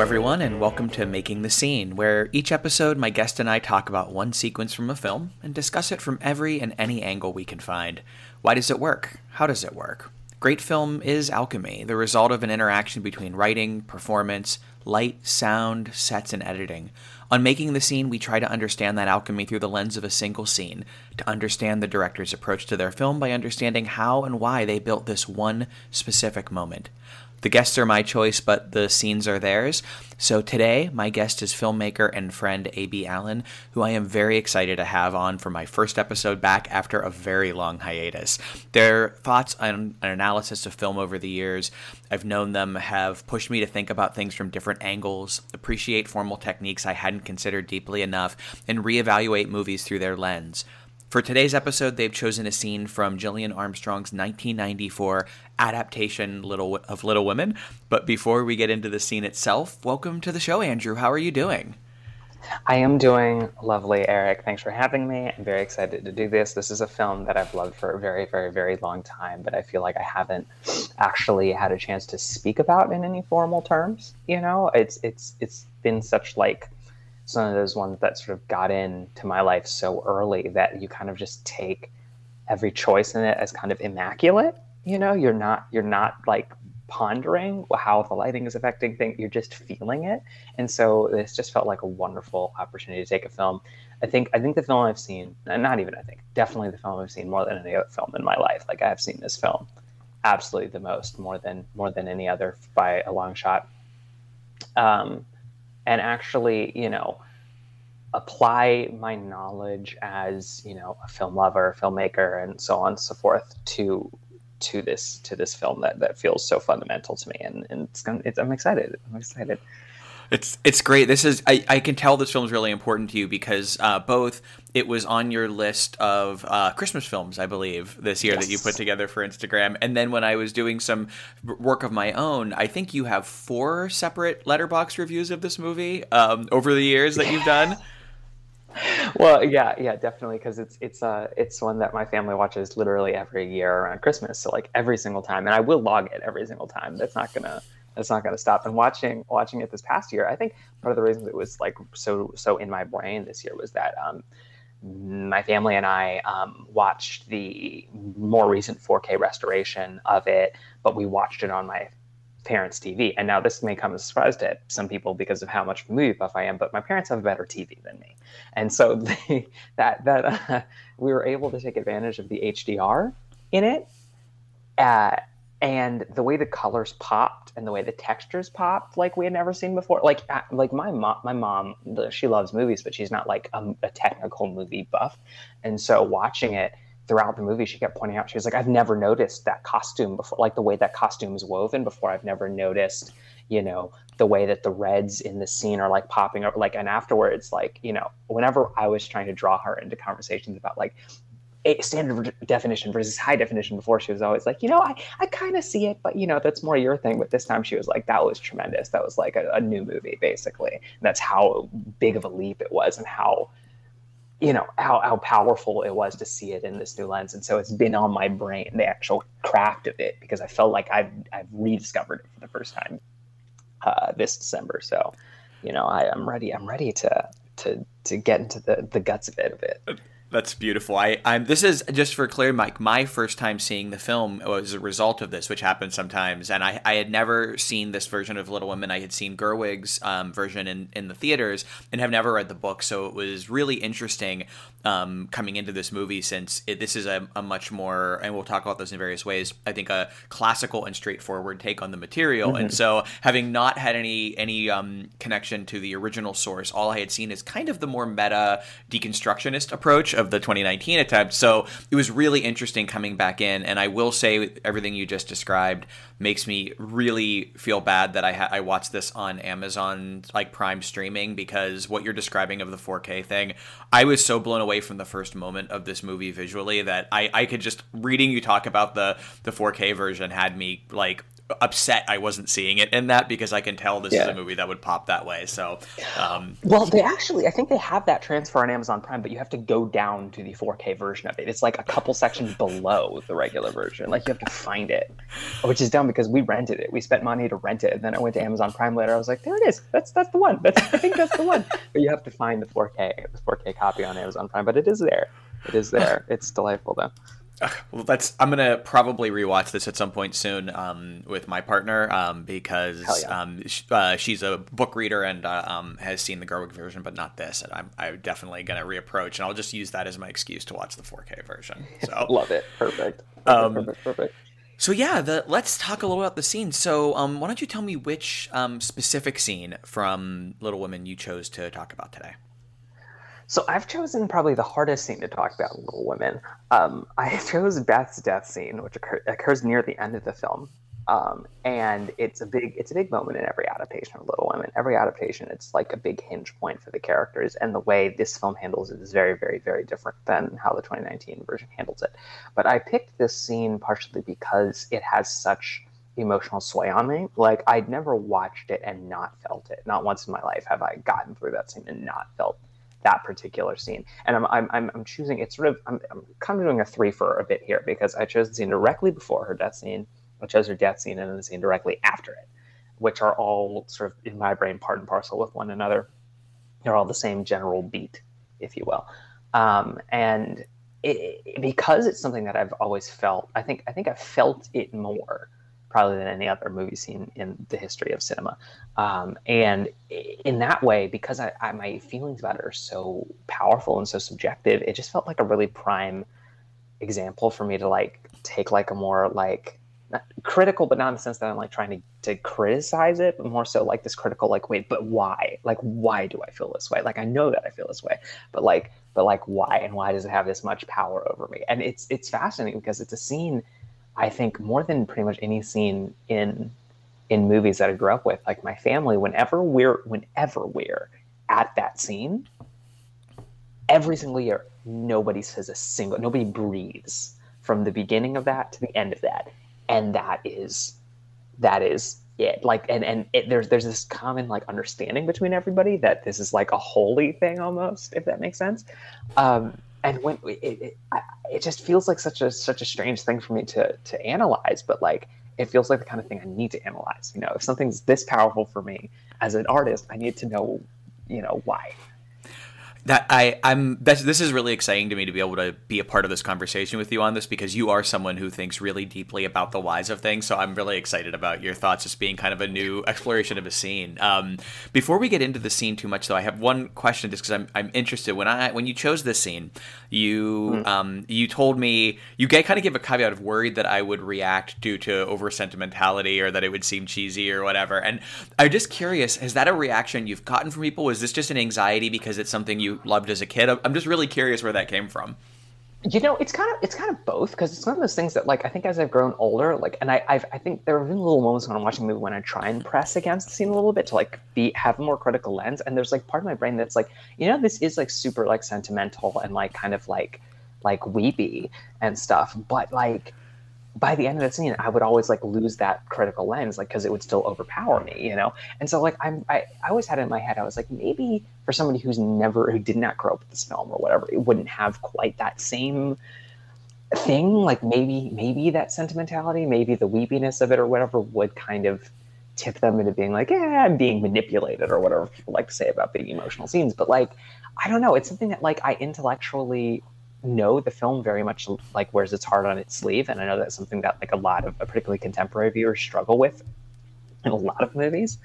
everyone, and welcome to Making the Scene, where each episode my guest and I talk about one sequence from a film and discuss it from every and any angle we can find. Why does it work? How does it work? Great film is alchemy, the result of an interaction between writing, performance, light, sound, sets, and editing. On Making the Scene, we try to understand that alchemy through the lens of a single scene, to understand the director's approach to their film by understanding how and why they built this one specific moment. The guests are my choice, but the scenes are theirs. So today, my guest is filmmaker and friend A.B. Allen, who I am very excited to have on for my first episode back after a very long hiatus. Their thoughts and an analysis of film over the years, I've known them, have pushed me to think about things from different angles, appreciate formal techniques I hadn't considered deeply enough, and reevaluate movies through their lens. For today's episode, they've chosen a scene from Gillian Armstrong's 1994 adaptation Little of Little Women. But before we get into the scene itself, welcome to the show, Andrew. How are you doing? I am doing lovely, Eric. Thanks for having me. I'm very excited to do this. This is a film that I've loved for a very, very, very long time, but I feel like I haven't actually had a chance to speak about in any formal terms. You know, it's it's it's been such like some of those ones that sort of got into my life so early that you kind of just take every choice in it as kind of immaculate you know? You're not you're not like pondering how the lighting is affecting things you're just feeling it. And so this just felt like a wonderful opportunity to take a film. I think i think the film i've seen not even i think definitely the film i've seen more than any other film in my life. Like i've seen this film absolutely the most more than more than any other by a long shot. Um, and actually, you know, apply my knowledge as you know a film lover, filmmaker, and so on and so forth to to this to this film that that feels so fundamental to me, and and it's, it's I'm excited. I'm excited. It's it's great. This is I, I can tell this film is really important to you because uh, both it was on your list of uh, Christmas films, I believe, this year yes. that you put together for Instagram, and then when I was doing some work of my own, I think you have four separate Letterboxd reviews of this movie um, over the years that you've done. well, yeah, yeah, definitely, because it's it's uh it's one that my family watches literally every year around Christmas. So like every single time, and I will log it every single time. That's not gonna it's not going to stop. And watching watching it this past year, I think part of the reasons it was like so so in my brain this year was that um, my family and I um, watched the more recent 4K restoration of it, but we watched it on my parents' TV. And now this may come as a surprise to some people because of how much movie buff I am, but my parents have a better TV than me, and so they, that that uh, we were able to take advantage of the HDR in it. Uh, and the way the colors popped and the way the textures popped like we had never seen before. Like like my mom my mom she loves movies but she's not like a, a, technical movie buff. And so watching it throughout the movie she kept pointing out she was like i've never noticed that costume before like the way that costume is woven before. I've never noticed you know the way that the reds in the scene are like popping up like and afterwards like you know whenever i was trying to draw her into conversations about like standard definition versus high definition before she was always like you know i, I kind of see it but you know that's more your thing. But this time she was like that was tremendous. That was like a, a new movie basically. And that's how big of a leap it was and how you know how, how powerful it was to see it in this new lens. And so it's been on my brain the actual craft of it because i felt like i've, I've rediscovered it for the first time uh, this december. So you know I, i'm ready i'm ready to to to get into the the guts of it a bit that's beautiful. I, I'm. This is just for clear, Mike. My first time seeing the film was a result of this, which happens sometimes. And I, I had never seen this version of Little Women. I had seen Gerwig's um, version in, in the theaters, and have never read the book. So it was really interesting um, coming into this movie, since it, this is a, a, much more, and we'll talk about this in various ways. I think a classical and straightforward take on the material. Mm-hmm. And so, having not had any any um, connection to the original source, all I had seen is kind of the more meta deconstructionist approach of the 2019 attempt. So it was really interesting coming back in. And I will say, everything you just described makes me really feel bad that I ha- I watched this on Amazon like Prime streaming because what you're describing of the 4K thing, I was so blown away from the first moment of this movie visually that I I could just reading you talk about the the 4K version had me like upset I wasn't seeing it in that because I can tell this yeah. is a movie that would pop that way. So, um, well, they actually, I think they have that transfer on Amazon Prime, but you have to go down to the 4K version of it. It's like a couple sections below the regular version. Like you have to find it, which is dumb because we rented it. We spent money to rent it, and then I went to Amazon Prime later. I was like, there it is. That's that's the one. That's I think that's the one. But you have to find the 4K, the 4K copy on Amazon Prime. But it is there. It is there. It's delightful though. Well, that's I'm gonna probably rewatch this at some point soon um, with my partner um, because yeah. um, sh- uh, she's a book reader and uh, um, has seen the Gerwig version, but not this. And I'm, I'm definitely gonna reapproach, and I'll just use that as my excuse to watch the 4K version. So love it, perfect, um, perfect, perfect. So yeah, the, let's talk a little about the scene. So um, why don't you tell me which specific scene from Little Women you chose to talk about today? So I've chosen probably the hardest scene to talk about in Little Women. Um, I chose Beth's death scene, which occur- occurs near the end of the film, um, and it's a big it's a big moment in every adaptation of Little Women. Every adaptation, it's like a big hinge point for the characters, and the way this film handles it is very, very, very different than how the 2019 version handles it. But I picked this scene partially because it has such emotional sway on me. Like I'd never watched it and not felt it. Not once in my life have I gotten through that scene and not felt that particular scene. And I'm, I'm, I'm, choosing, it's sort of, I'm, I'm kind of doing a three for a bit here because I chose the scene directly before her death scene, I chose her death scene, and then the scene directly after it, which are all sort of in my brain part and parcel with one another. They're all the same general beat, if you will. Um, and it, because it's something that I've always felt, I think, I think I felt it more probably than any other movie scene in the history of cinema. Um, and in that way, because I, I, my feelings about it are so powerful and so subjective, it just felt like a really prime example for me to like take like a more like critical, but not in the sense that I'm like trying to, to criticize it, but more so like this critical, like, wait, but why? Like, why do I feel this way? Like, I know that I feel this way, but like, but like, why? And why does it have this much power over me? And it's, it's fascinating because it's a scene I think more than pretty much any scene in in movies that I grew up with, like my family, whenever we're whenever we're at that scene, every single year, nobody says a single, nobody breathes from the beginning of that to the end of that, and that is that is it. Like, and and it, there's there's this common like understanding between everybody that this is like a holy thing almost, if that makes sense. Um, and when it, it, it just feels like such a such a strange thing for me to to analyze but like it feels like the kind of thing i need to analyze you know? If something's this powerful for me as an artist i need to know you know why that I I'm that's, this is really exciting to me to be able to be a part of this conversation with you on this because you are someone who thinks really deeply about the whys of things. So I'm really excited about your thoughts as being kind of a new exploration of a scene. Um, before we get into the scene too much, though, I have one question just because I'm I'm interested. When I when you chose this scene, you mm. um, you told me you get, kind of give a caveat of worried that I would react due to over sentimentality or that it would seem cheesy or whatever. And I'm just curious, is that a reaction you've gotten from people? Is this just an anxiety because it's something you loved as a kid? I'm just really curious where that came from. You know, it's kind of it's kind of both because it's one of those things that like I think as I've grown older, like, and I I've, i think there have been little moments when I'm watching a movie when I try and press against the scene a little bit to like be have a more critical lens, and there's like part of my brain that's like, you know, this is like super like sentimental and like kind of like like weepy and stuff, but like by the end of the scene, I would always like lose that critical lens, like because it would still overpower me, you know. And so like I'm, I, I always had it in my head. I was like, maybe for somebody who's never, who did not grow up with this film or whatever, it wouldn't have quite that same thing. Like maybe, maybe that sentimentality, maybe the weepiness of it or whatever would kind of tip them into being like, yeah, I'm being manipulated or whatever people like to say about big emotional scenes. But like, I don't know. It's something that like I intellectually know the film very much like wears its heart on its sleeve, and I know that's something that like a lot of particularly contemporary viewers struggle with in a lot of movies.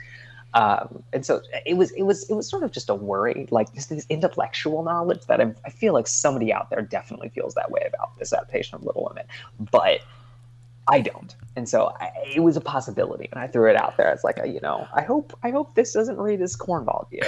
Um, and so it was it was it was sort of just a worry, like this intellectual knowledge that I'm, I feel like somebody out there definitely feels that way about this adaptation of Little Women, but I don't. And so I, it was a possibility, and I threw it out there as like a, you know, I hope I hope this doesn't read as cornball to you.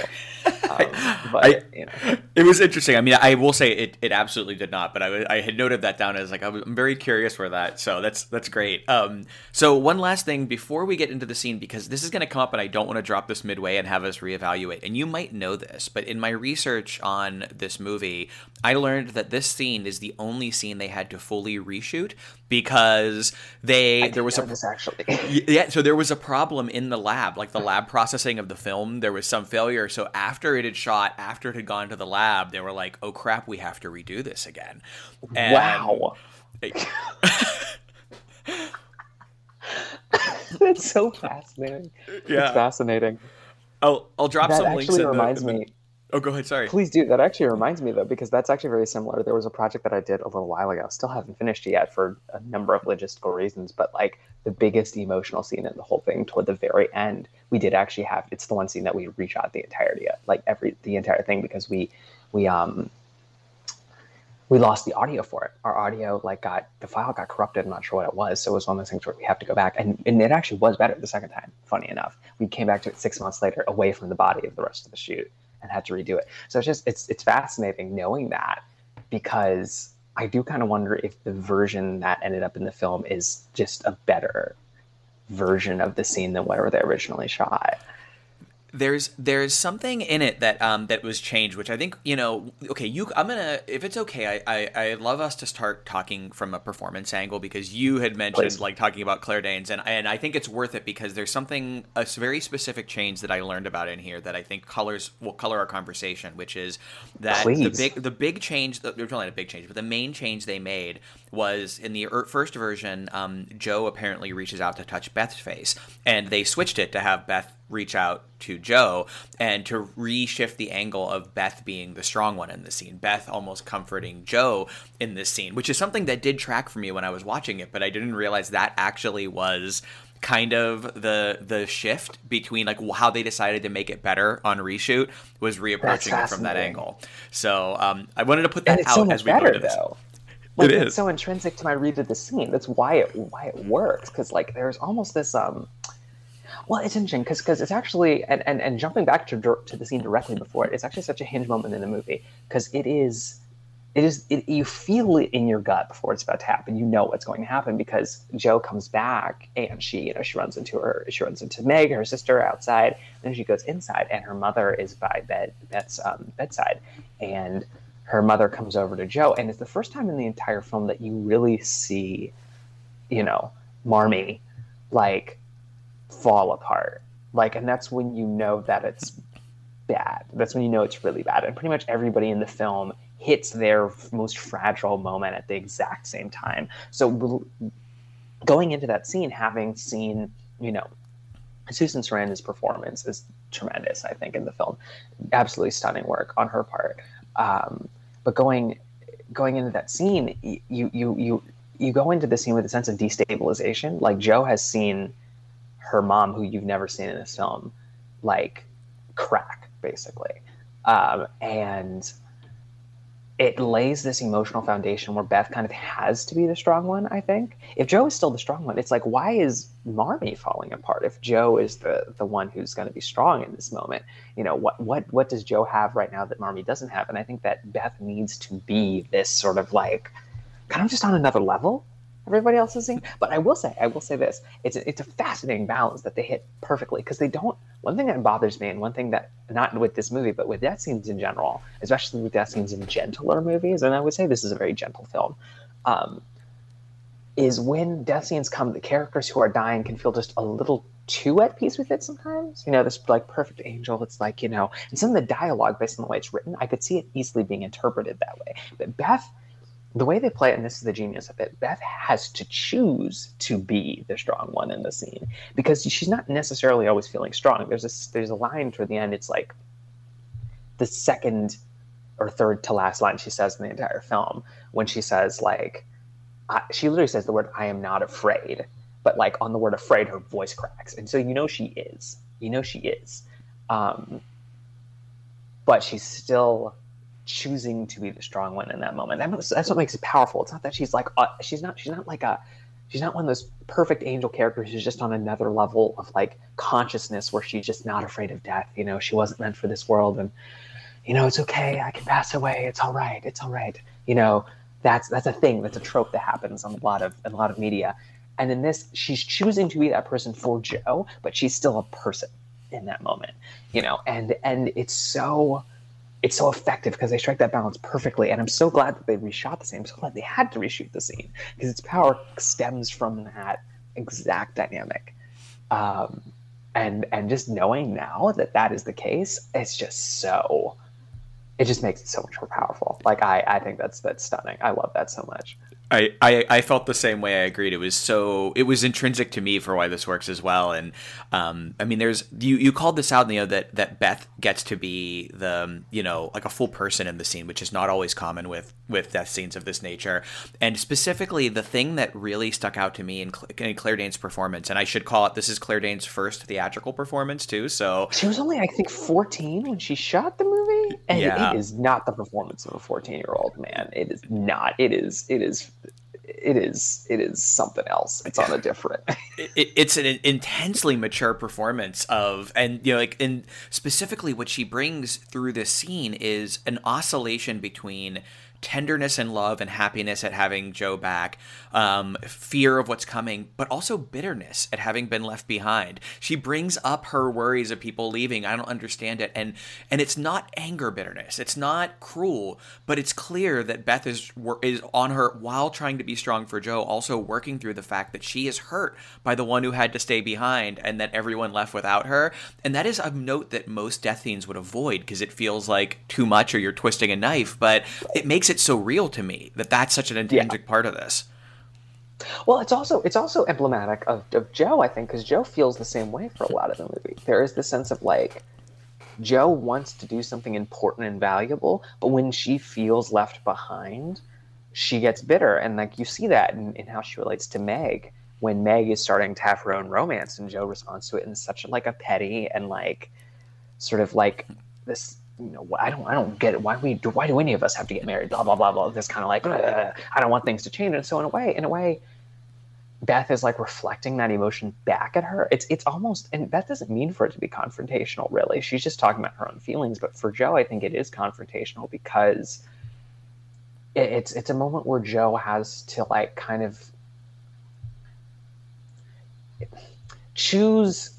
Um, but I, you know. it was interesting. I mean, I will say it, it absolutely did not, but I, I had noted that down as like I'm very curious where that. So that's that's great. Um, so one last thing before we get into the scene, because this is going to come up, and I don't want to drop this midway and have us reevaluate. And you might know this, but in my research on this movie, I learned that this scene is the only scene they had to fully reshoot because they there was a this actually. Yeah so there was a problem in the lab like the lab processing of the film there was some failure. So after it had shot after it had gone to the lab they were like oh crap we have to redo this again. And wow. That's so fascinating. Yeah. it's fascinating. I'll, I'll drop that some links actually reminds the, me Oh, go ahead. Sorry. Please do. That actually reminds me though, because that's actually very similar. There was a project that I did a little while ago. Still haven't finished it yet for a number of logistical reasons. But like the biggest emotional scene in the whole thing, toward the very end, we did actually have. It's the one scene that we reshot the entirety, of, like every the entire thing, because we we um we lost the audio for it. Our audio like got the file got corrupted. I'm not sure what it was. So it was one of those things where we have to go back, and, and it actually was better the second time. Funny enough, we came back to it six months later, away from the body of the rest of the shoot and had to redo it. So it's just it's it's fascinating knowing that because I do kind of wonder if the version that ended up in the film is just a better version of the scene than whatever they originally shot there's there's something in it that um that was changed which i think you know okay you i'm gonna if it's okay i i, I love us to start talking from a performance angle because you had mentioned Please. like talking about claire danes and and i think it's worth it because there's something a very specific change that i learned about in here that i think colors will color our conversation which is that Please. the big the big change there's only a big change but the main change they made was in the er, first version um, jo apparently reaches out to touch beth's face and they switched it to have beth reach out to Jo and to reshift the angle of Beth being the strong one in the scene. Beth almost comforting Jo in this scene, which is something that did track for me when I was watching it, but I didn't realize that actually was kind of the the shift between like how they decided to make it better on reshoot was reapproaching it from that angle. So um, I wanted to put that out so as we better, go into this. Though. Like, it is. It's so intrinsic to my read of the scene. That's why it why it works because like there's almost this um well, it's interesting because because it's actually and, and and jumping back to to the scene directly before it, it's actually such a hinge moment in the movie because it is it is it, you feel it in your gut before it's about to happen. You know what's going to happen because Jo comes back and she you know she runs into her she runs into Meg her sister outside and she goes inside and her mother is by bed Beth's um, bedside and her mother comes over to Jo and it's the first time in the entire film that you really see you know Marmee like fall apart. Like, and that's when you know that it's bad. That's when you know it's really bad. And pretty much everybody in the film hits their most fragile moment at the exact same time. So going into that scene, having seen, you know, Susan Sarandon's performance is tremendous, I think, in the film. Absolutely stunning work on her part. Um, but going going into that scene, you you you you go into the scene with a sense of destabilization. Like Jo has seen her mom, who you've never seen in this film, like crack basically, um, and it lays this emotional foundation where Beth kind of has to be the strong one. I think if Jo is still the strong one, it's like why is Marmee falling apart if Jo is the the one who's going to be strong in this moment? You know what what what does Jo have right now that Marmee doesn't have? And I think that Beth needs to be this sort of like kind of just on another level everybody else is seeing. But I will say, I will say this: it's a, it's a fascinating balance that they hit perfectly because they don't. One thing that bothers me, and one thing that not with this movie, but with death scenes in general, especially with death scenes in gentler movies, and I would say this is a very gentle film. Um, is when death scenes come, the characters who are dying can feel just a little too at peace with it sometimes. You know, this like perfect angel, it's like, you know, and some of the dialogue based on the way it's written, I could see it easily being interpreted that way. But Beth the way they play it, and this is the genius of it, Beth has to choose to be the strong one in the scene because she's not necessarily always feeling strong. There's a there's a line toward the end. It's like the second or third to last line she says in the entire film when she says like I, she literally says the word "I am not afraid," but like on the word "afraid," her voice cracks, and so you know she is. You know she is. Um, but she's still choosing to be the strong one in that moment. That, that's what makes it powerful. It's not that she's like uh, she's not she's not like a she's not one of those perfect angel characters who's just on another level of like consciousness where she's just not afraid of death. You know, she wasn't meant for this world, and you know it's okay. I can pass away. It's all right. It's all right. You know, that's that's a thing. That's a trope that happens on a lot of a lot of media. And in this, she's choosing to be that person for Jo, but she's still a person in that moment. You know, and and it's so it's so effective because they strike that balance perfectly. And I'm so glad that they reshot the scene. I'm so glad they had to reshoot the scene because its power stems from that exact dynamic. Um, and and just knowing now that that is the case, it's just so. It just makes it so much more powerful. Like I, I think that's that's stunning. I love that so much. I, I, I felt the same way. I agreed. It was so it was intrinsic to me for why this works as well. And um, I mean, there's you you called this out, you know, that that Beth gets to be the you know like a full person in the scene, which is not always common with with death scenes of this nature. And specifically, the thing that really stuck out to me in, in Claire Danes' performance, and I should call it this is Claire Danes' first theatrical performance too. So she was only I think 14 when she shot the movie, and yeah. it is not the performance of a 14 year old man. It is not. It is. It is it is it is something else. It's on a different. it, it's an intensely mature performance of, and you know, like, and specifically what she brings through this scene is an oscillation between tenderness and love and happiness at having Jo back, um, fear of what's coming, but also bitterness at having been left behind. She brings up her worries of people leaving. I don't understand it, and and it's not anger bitterness. It's not cruel, but it's clear that Beth is is on her while trying to be strong for Jo, also working through the fact that she is hurt by the one who had to stay behind and that everyone left without her. And that is a note that most death scenes would avoid because it feels like too much or you're twisting a knife, but it makes it so real to me that that's such an intrinsic yeah. part of this. Well, it's also it's also emblematic of, of Jo, I think, because Jo feels the same way for a lot of the movie. There is this sense of like Jo wants to do something important and valuable, but when she feels left behind, she gets bitter, and like you see that in, in how she relates to Meg when Meg is starting to have her own romance, and Jo responds to it in such like a petty and like sort of like this you know, I don't, I don't get it. Why we, why do any of us have to get married? Blah blah blah blah. This kind of like, I don't want things to change. And so in a way, in a way, Beth is like reflecting that emotion back at her. It's, it's almost, and Beth doesn't mean for it to be confrontational. Really, she's just talking about her own feelings. But for Jo, I think it is confrontational because it, it's, it's a moment where Jo has to like kind of choose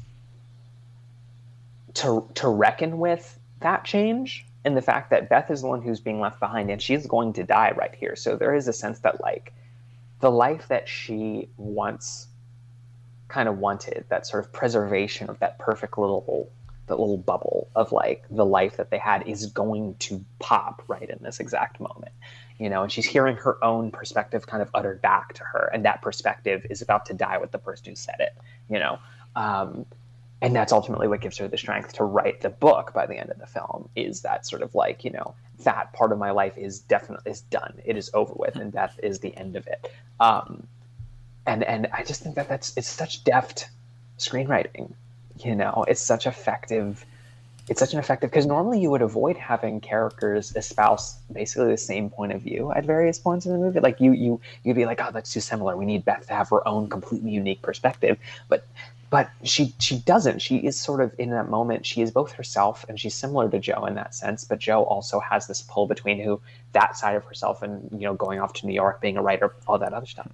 to to reckon with that change and the fact that Beth is the one who's being left behind and she's going to die right here. So there is a sense that like the life that she once kind of wanted, that sort of preservation of that perfect little that little bubble of like the life that they had is going to pop right in this exact moment. You know, and she's hearing her own perspective kind of uttered back to her, and that perspective is about to die with the person who said it, you know. Um, and that's ultimately what gives her the strength to write the book by the end of the film is that sort of like you know that part of my life is definitely is done. It is over with and death is the end of it. Um, and and i just think that that's it's such deft screenwriting you know? It's such effective it's such an effective because normally you would avoid having characters espouse basically the same point of view at various points in the movie. Like you you you'd be like oh that's too similar. We need beth to have her own completely unique perspective. But but she she doesn't. She is sort of in that moment. She is both herself and she's similar to jo in that sense but jo also has this pull between who that side of herself and you know going off to new york being a writer all that other stuff.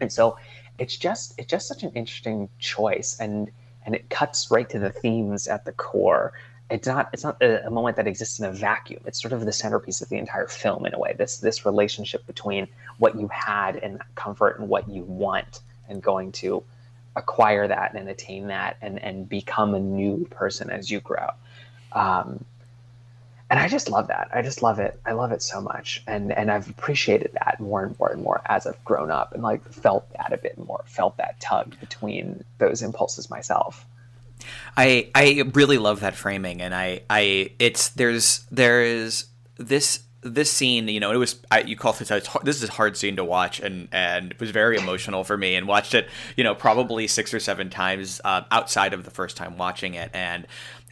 And so it's just it's just such an interesting choice and and it cuts right to the themes at the core. It's not it's not a, a moment that exists in a vacuum. It's sort of the centerpiece of the entire film in a way this this relationship between what you had and that comfort and what you want and going to acquire that and attain that and and become a new person as you grow. Um, and i just love that. I just love it. I love it so much. And and i've appreciated that more and more and more as i've grown up and like felt that a bit more felt that tug between those impulses myself. I i really love that framing. And i i it's there's there is this this scene, you know, it was I, you call this a, this is a hard scene to watch, and and it was very emotional for me, and watched it, you know, probably six or seven times uh, outside of the first time watching it, and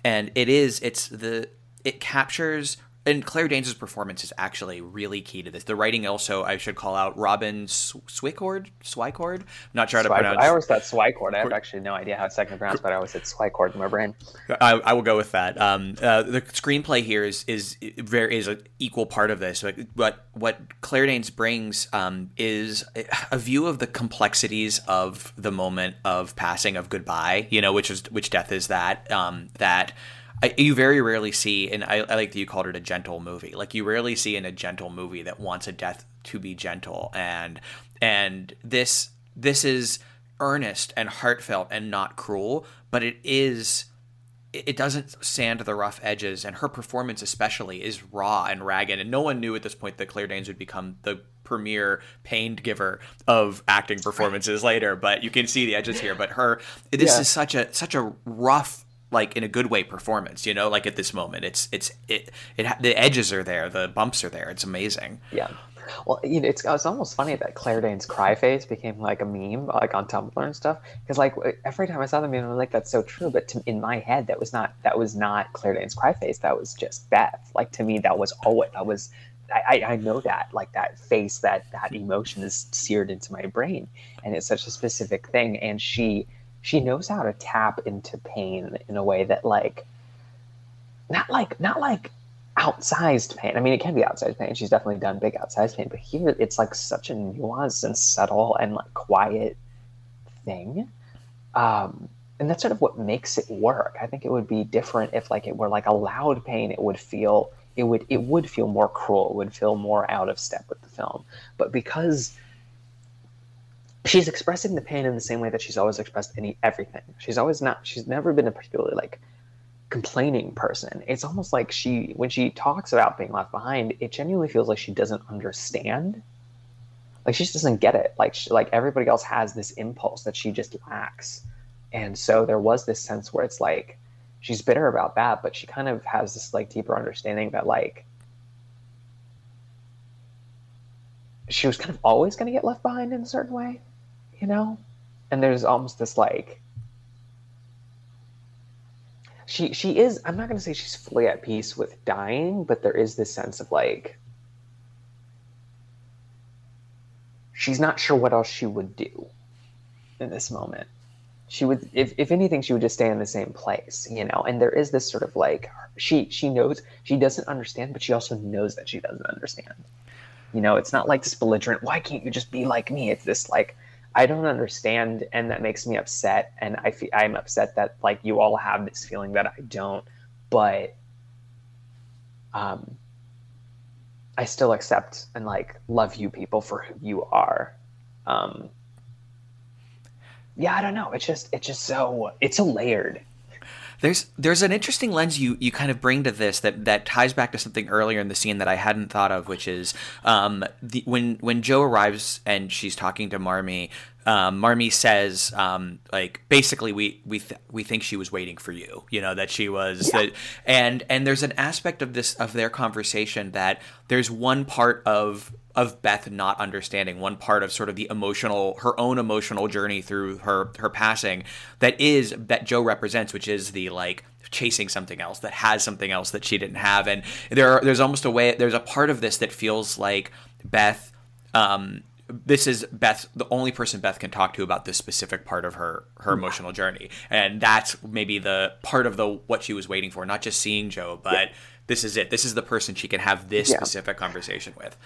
and it is it's the it captures and Claire Danes' performance is actually really key to this. The writing also, I should call out Robin Swicord. Swicord. Not sure how to pronounce. I always thought Swicord. I have actually no idea how it's second pronounced, but I always said Swicord in my brain. I, I will go with that. Um, uh, the screenplay here is is very is an equal part of this. But what Claire Danes brings um, is a view of the complexities of the moment of passing of goodbye. You know, which is which death is that um, that I, you very rarely see, and I, I like that you called it a gentle movie. Like you rarely see in a gentle movie that wants a death to be gentle, and and this this is earnest and heartfelt and not cruel, but it is it doesn't sand the rough edges, and her performance especially is raw and ragged. And no one knew at this point that Claire Danes would become the premier pain giver of acting performances later. But you can see the edges here. But her, this yeah. is such a such a rough like in a good way performance you know like at this moment it's it's it, it the edges are there the bumps are there it's amazing yeah well, you know, it's, it's almost funny that Claire Danes' cry face became like a meme, like on Tumblr and stuff. Because like every time I saw the meme, I'm like, "That's so true." But to, in my head, that was not that was not Claire Danes' cry face. That was just Beth. Like to me, that was always that was. I, I know that like that face that that emotion is seared into my brain and it's such a specific thing and she she knows how to tap into pain in a way that like not like not like outsized pain. I mean, it can be outsized pain. She's definitely done big outsized pain, but here it's like such a nuanced and subtle and like quiet thing. Um, and that's sort of what makes it work. I think it would be different if like it were like a loud pain. It would feel it would it would feel more cruel. It would feel more out of step with the film. But because she's expressing the pain in the same way that she's always expressed any everything. She's always not. She's never been a particularly like complaining person. It's almost like she, when she talks about being left behind, it genuinely feels like she doesn't understand. Like she just doesn't get it. Like she, like everybody else has this impulse that she just lacks, and so there was this sense where it's like she's bitter about that, but she kind of has this like deeper understanding that like she was kind of always going to get left behind in a certain way, you know. And there's almost this like she she is i'm not to say she's fully at peace with dying but there is this sense of like she's not sure what else she would do in this moment. She would if, if anything she would just stay in the same place you know? And there is this sort of like she she knows she doesn't understand but she also knows that she doesn't understand. You know it's not like this belligerent why can't you just be like me? It's this like I don't understand, and that makes me upset. And I feel I'm upset that like you all have this feeling that I don't, but um, I still accept and like love you people for who you are. Um, yeah, I don't know. It's just it's just so it's so layered. There's there's an interesting lens you you kind of bring to this that that ties back to something earlier in the scene that I hadn't thought of, which is um, the, when when Jo arrives and she's talking to Marmee. Um, Marmee says, um, like, basically, we we th- we think she was waiting for you. You know that she was, yeah. that, and and there's an aspect of this of their conversation that there's one part of of Beth not understanding one part of sort of the emotional her own emotional journey through her her passing that is that Jo represents which is the like chasing something else that has something else that she didn't have and there are, there's almost a way there's a part of this that feels like Beth um, this is Beth, the only person Beth can talk to about this specific part of her her mm. emotional journey, and that's maybe the part of the what she was waiting for, not just seeing Jo, but yeah. this is it. This is the person she can have this yeah. specific conversation with.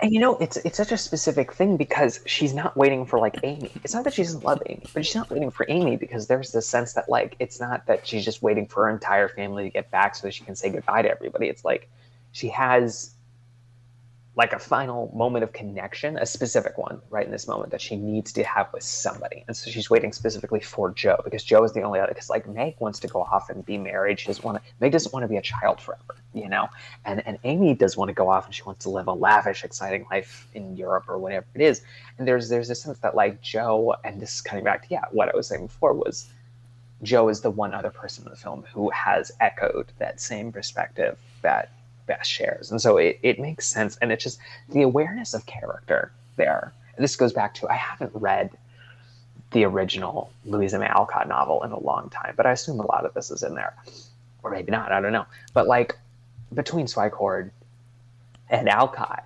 And you know, it's it's such a specific thing because she's not waiting for like Amy. It's not that she doesn't love Amy, but she's not waiting for Amy because there's this sense that like it's not that she's just waiting for her entire family to get back so that she can say goodbye to everybody. It's like she has like a final moment of connection, a specific one right in this moment that she needs to have with somebody. And so she's waiting specifically for Jo because Jo is the only other, because like Meg wants to go off and be married. She doesn't want to, Meg doesn't want to be a child forever, you know? And, and Amy does want to go off and she wants to live a lavish, exciting life in Europe or whatever it is. And there's, there's a sense that like Jo and this is coming back to, yeah, what I was saying before was Jo is the one other person in the film who has echoed that same perspective that Beth shares. And so it, it makes sense. And it's just the awareness of character there. This goes back to I haven't read the original Louisa May Alcott novel in a long time, but I assume a lot of this is in there. Or maybe not, I don't know. But like between Swicord and Alcott,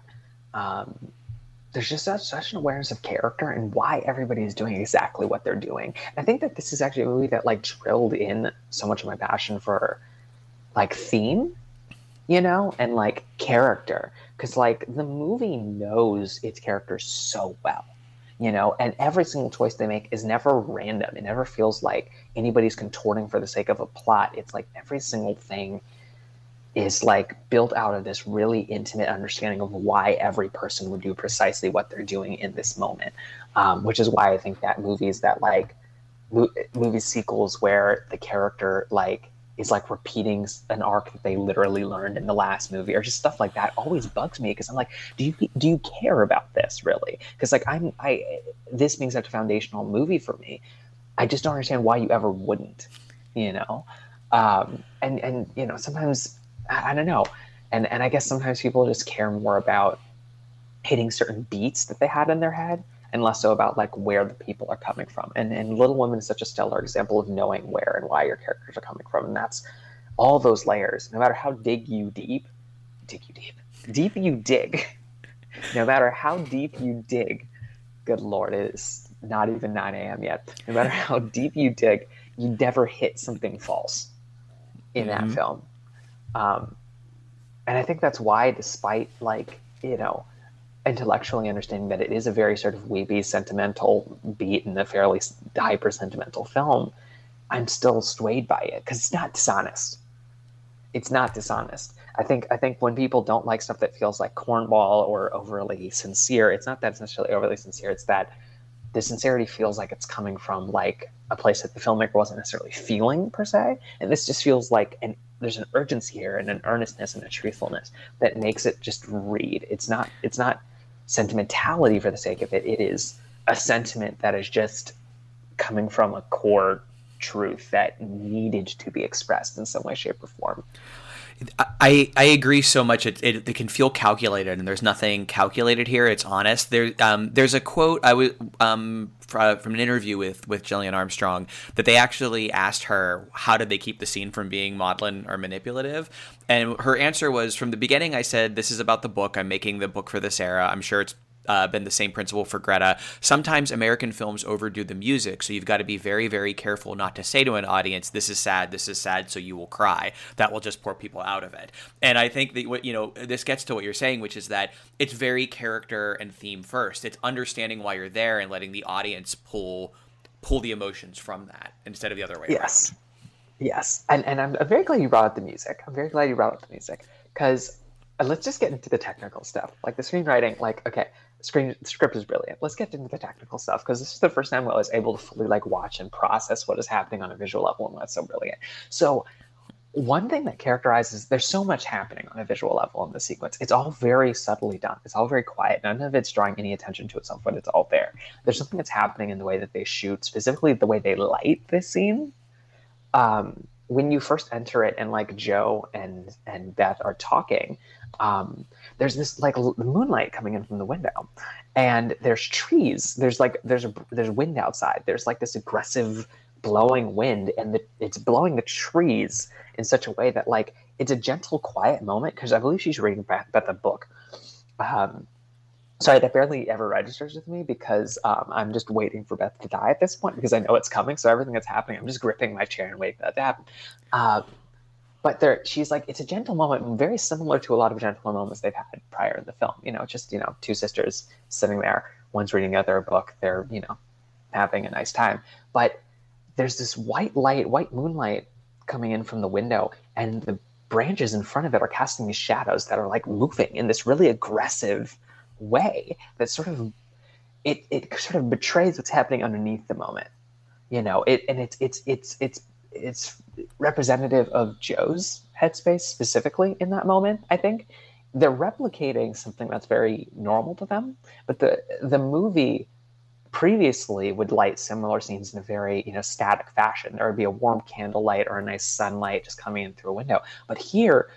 um, there's just such, such an awareness of character and why everybody is doing exactly what they're doing. I think that this is actually a movie that like drilled in so much of my passion for like theme you know, and like character. Because like the movie knows its characters so well. you know and every single choice they make is never random it never feels like anybody's contorting for the sake of a plot it's like every single thing is like built out of this really intimate understanding of why every person would do precisely what they're doing in this moment um, which is why i think that movies that like mo- movie sequels where the character like is like repeating an arc that they literally learned in the last movie or just stuff like that always bugs me because I'm like, do you do you care about this really? Because like I'm I this being such a foundational movie for me, I just don't understand why you ever wouldn't, you know, um, and and you know sometimes I, I don't know, and and I guess sometimes people just care more about hitting certain beats that they had in their head and less so about like where the people are coming from. And and Little Women is such a stellar example of knowing where and why your characters are coming from. And that's all those layers. No matter how dig you deep, dig you deep, deep you dig. no matter how deep you dig, good lord, it is not even 9 a.m. yet. No matter how deep you dig, you never hit something false in mm-hmm. that film. Um, and I think that's why, despite like you know intellectually understanding that it is a very sort of weepy, sentimental beat in a fairly hyper sentimental film, I'm still swayed by it because it's not dishonest. It's not dishonest. I think I think when people don't like stuff that feels like cornball or overly sincere, it's not that it's necessarily overly sincere. It's that the sincerity feels like it's coming from like a place that the filmmaker wasn't necessarily feeling per se, and this just feels like an there's an urgency here and an earnestness and a truthfulness that makes it just read. It's not it's not sentimentality for the sake of it. It is a sentiment that is just coming from a core truth that needed to be expressed in some way, shape, or form. I, I agree so much. It, it, it, can feel calculated, and there's nothing calculated here. It's honest. There um, there's a quote I was um, uh, from an interview with with Gillian Armstrong that they actually asked her how did they keep the scene from being maudlin or manipulative, and her answer was from the beginning. I said this is about the book. I'm making the book for this era. I'm sure it's uh, been the same principle for Greta. Sometimes American films overdo the music, so you've got to be very, very careful not to say to an audience, "This is sad, this is sad," so you will cry. That will just pour people out of it. And I think that what you know, this gets to what you're saying, which is that it's very character and theme first. It's understanding why you're there and letting the audience pull pull the emotions from that instead of the other way. Yes, around. yes, and and I'm, I'm very glad you brought up the music. I'm very glad you brought up the music because let's just get into the technical stuff, like the screenwriting. Like, okay, screen script is brilliant. Let's get into the technical stuff because this is the first time I was able to fully like watch and process what is happening on a visual level, and that's so brilliant. So one thing that characterizes there's so much happening on a visual level in the sequence. It's all very subtly done. It's all very quiet. None of it's drawing any attention to itself, but it's all there. There's something that's happening in the way that they shoot, specifically the way they light this scene. Um, when you first enter it and like Jo and and Beth are talking, um, there's this like moonlight coming in from the window, and there's trees. There's like there's a there's wind outside. There's like this aggressive blowing wind, and the, it's blowing the trees in such a way that like it's a gentle, quiet moment because I believe she's reading Beth, Beth a book. Um, sorry, that barely ever registers with me because um, I'm just waiting for Beth to die at this point because I know it's coming. So everything that's happening, I'm just gripping my chair and waiting for that to happen. Uh, but there, she's like, it's a gentle moment, very similar to a lot of gentle moments they've had prior in the film. You know, just you know, two sisters sitting there, one's reading the other a book. They're you know, having a nice time. But there's this white light, white moonlight coming in from the window, and the branches in front of it are casting these shadows that are like moving in this really aggressive way that sort of it it sort of betrays what's happening underneath the moment you know it and it's it's it's it's it's representative of jo's headspace specifically in that moment i think. They're replicating something that's very normal to them but the the movie previously would light similar scenes in a very you know static fashion. There would be a warm candlelight or a nice sunlight just coming in through a window. But here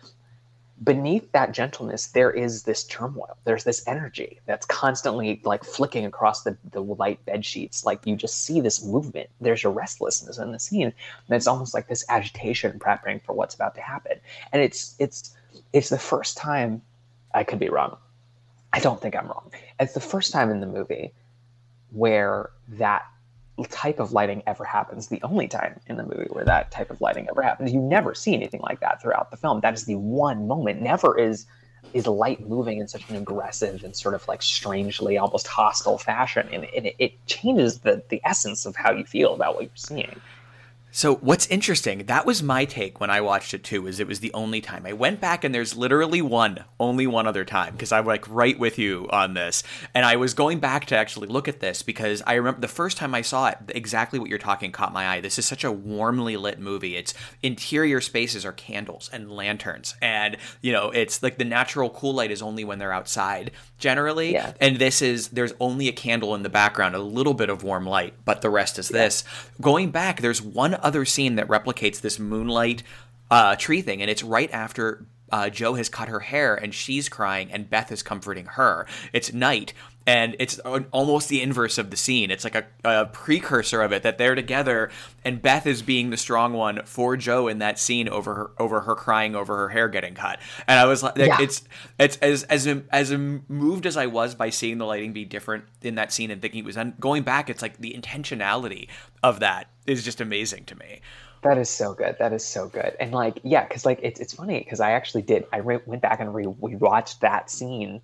beneath that gentleness there is this turmoil. There's this energy that's constantly like flicking across the, the light bed sheets. Like you just see this movement. There's a restlessness in the scene. And it's almost like this agitation preparing for what's about to happen. And it's it's it's the first time i could be wrong. I don't think i'm wrong. It's the first time in the movie where that type of lighting ever happens. The only time in the movie where that type of lighting ever happens. You never see anything like that throughout the film. That is the one moment. Never is is light moving in such an aggressive and sort of like strangely almost hostile fashion and, and it, it changes the the essence of how you feel about what you're seeing so what's interesting, that was my take when I watched it too, is it was the only time. I went back and there's literally one, only one other time, because I'm like right with you on this. And I was going back to actually look at this because I remember the first time I saw it, exactly what you're talking caught my eye. This is such a warmly lit movie. Its interior spaces are candles and lanterns. And, you know, it's like the natural cool light is only when they're outside generally. Yeah. And this is there's only a candle in the background, a little bit of warm light, but the rest is yeah. this. Going back, there's one other scene that replicates this moonlight uh, tree thing, and it's right after uh, Jo has cut her hair and she's crying, and Beth is comforting her. It's night, and it's almost the inverse of the scene. It's like a, a, precursor of it that they're together, and Beth is being the strong one for Jo in that scene over her over her crying over her hair getting cut. And I was like, yeah. it's it's as as as moved as I was by seeing the lighting be different in that scene and thinking it was going back. It's like the intentionality of that is just amazing to me. That is so good. That is so good. And like, yeah, because like it's it's funny because I actually did. I re- went back and re- rewatched that scene,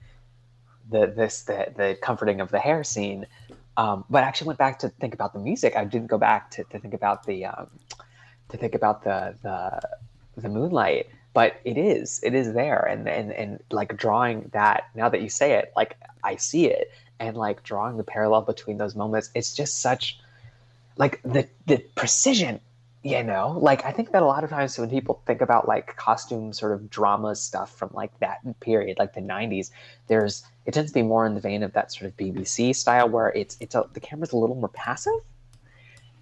the this the the comforting of the hair scene, um, but I actually went back to think about the music. I didn't go back to, to think about the um, to think about the the the moonlight. But it is it is there, and and and like drawing that. Now that you say it, like I see it, and like drawing the parallel between those moments. It's just such like the the precision you know like i think that a lot of times when people think about like costume sort of drama stuff from like that period like the 90s there's it tends to be more in the vein of that sort of bbc style where it's it's a, the camera's a little more passive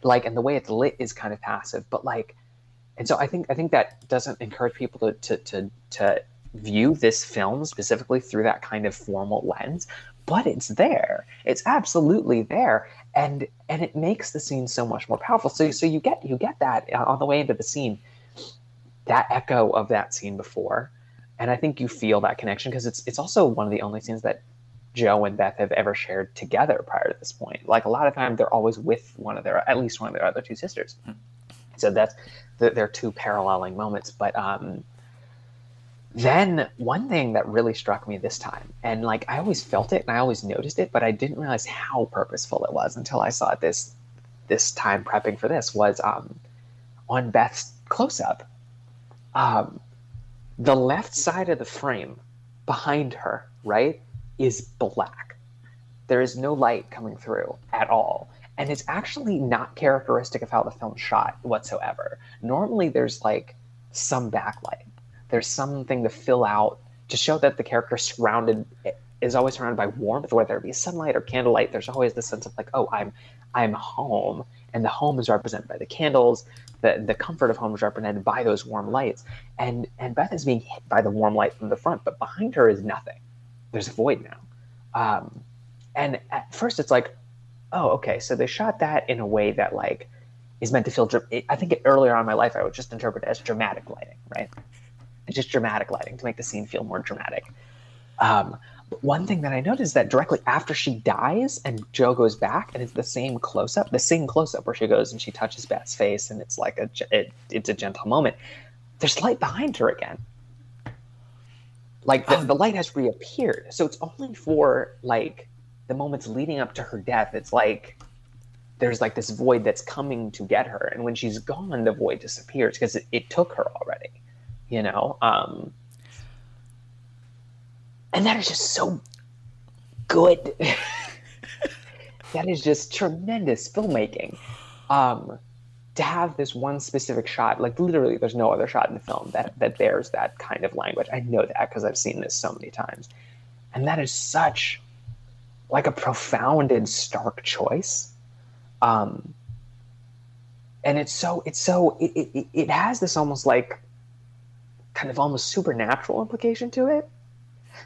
like and the way it's lit is kind of passive but like and so i think i think that doesn't encourage people to to to, to view this film specifically through that kind of formal lens but it's there. It's absolutely there and and it makes the scene so much more powerful. So so you get you get that uh, on the way into the scene, that echo of that scene before, and I think you feel that connection because it's it's also one of the only scenes that Jo and Beth have ever shared together prior to this point. Like a lot of time, they're always with one of their at least one of their other two sisters. Hmm. So that's they're two paralleling moments, but um, then one thing that really struck me this time, and like I always felt it and I always noticed it, but I didn't realize how purposeful it was until I saw this this time prepping for this was um, on Beth's close up. Um, the left side of the frame behind her, right, is black. There is no light coming through at all. And it's actually not characteristic of how the film shot whatsoever. Normally, there's like some backlight there's something to fill out to show that the character surrounded is always surrounded by warmth, whether it be sunlight or candlelight. There's always this sense of like, oh, I'm I'm home, and the home is represented by the candles. The the comfort of home is represented by those warm lights, and and Beth is being hit by the warm light from the front, but behind her is nothing. There's a void now, um, and at first it's like, oh, okay, so they shot that in a way that like is meant to feel. I think earlier on in my life I would just interpret it as dramatic lighting, right? Just dramatic lighting to make the scene feel more dramatic. Um, but one thing that I noticed that directly after she dies and Jo goes back, and it's the same close up, the same close up where she goes and she touches Beth's face, and it's like a it, it's a gentle moment. There's light behind her again. Like the, oh. the light has reappeared, so it's only for like the moments leading up to her death. It's like there's like this void that's coming to get her, and when she's gone, the void disappears because it, it took her already you know um and that is just so good. That is just tremendous filmmaking. Um to have this one specific shot like literally there's no other shot in the film that that bears that kind of language. I know that because i've seen this so many times. And that is such like a profound and stark choice. Um and it's so it's so it, it, it has this almost like kind of almost supernatural implication to it.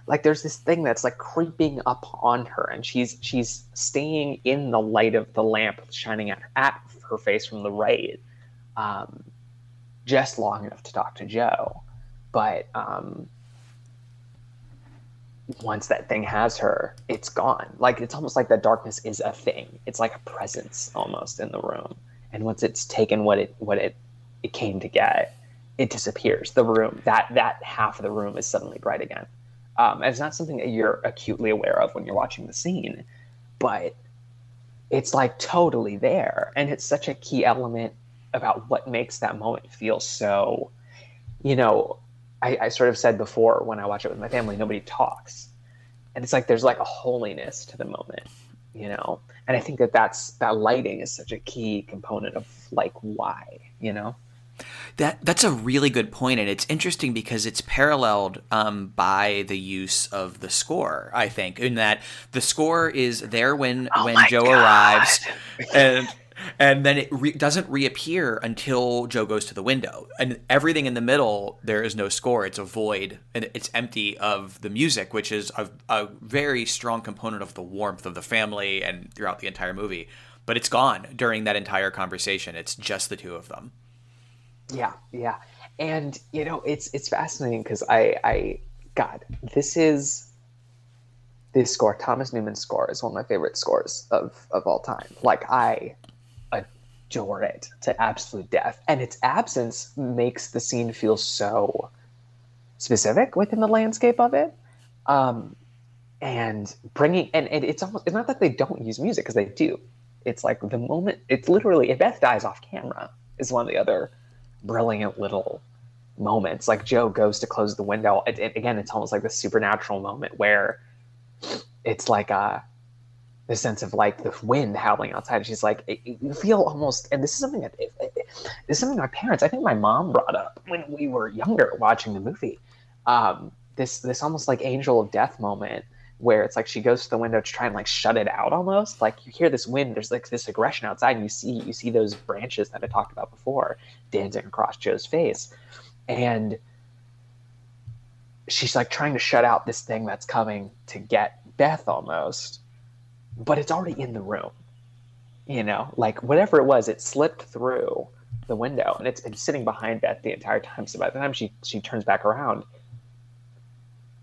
Like there's this thing that's like creeping up on her and she's she's staying in the light of the lamp shining at her, at her face from the right um, just long enough to talk to Jo. but um, once that thing has her it's gone. Like it's almost like the darkness is a thing. It's like a presence almost in the room. And once it's taken what it what it it came to get it disappears. The room that that half of the room is suddenly bright again. Um, and it's not something that you're acutely aware of when you're watching the scene, but it's like totally there. And it's such a key element about what makes that moment feel so, you know, I, I sort of said before when I watch it with my family, nobody talks. And it's like there's like a holiness to the moment, you know? And I think that that's that lighting is such a key component of like why, you know? That that's a really good point, and it's interesting because it's paralleled um, by the use of the score. I think in that the score is there when oh when Jo God. arrives, and and then it re- doesn't reappear until Jo goes to the window, and everything in the middle there is no score. It's a void, and it's empty of the music, which is a, a very strong component of the warmth of the family and throughout the entire movie. But it's gone during that entire conversation. It's just the two of them. Yeah, yeah, and you know it's it's fascinating because I I God this is this score Thomas Newman's score is one of my favorite scores of of all time. Like I adore it to absolute death, and its absence makes the scene feel so specific within the landscape of it. Um, and bringing and, and it's almost it's not that they don't use music because they do. It's like the moment it's literally if Beth dies off camera is one of the other brilliant little moments. Like Jo goes to close the window. It, it, again, it's almost like the supernatural moment where it's like a the sense of like the wind howling outside. She's like, it, you feel almost, and this is something that this is something my parents, I think my mom brought up when we were younger watching the movie. Um, this this almost like angel of death moment where it's like she goes to the window to try and like shut it out almost. Like you hear this wind there's like this aggression outside and you see you see those branches that i talked about before dancing across jo's face. And she's like trying to shut out this thing that's coming to get beth almost but it's already in the room you know? Like whatever it was it slipped through the window and it's been sitting behind beth the entire time. So by the time she she turns back around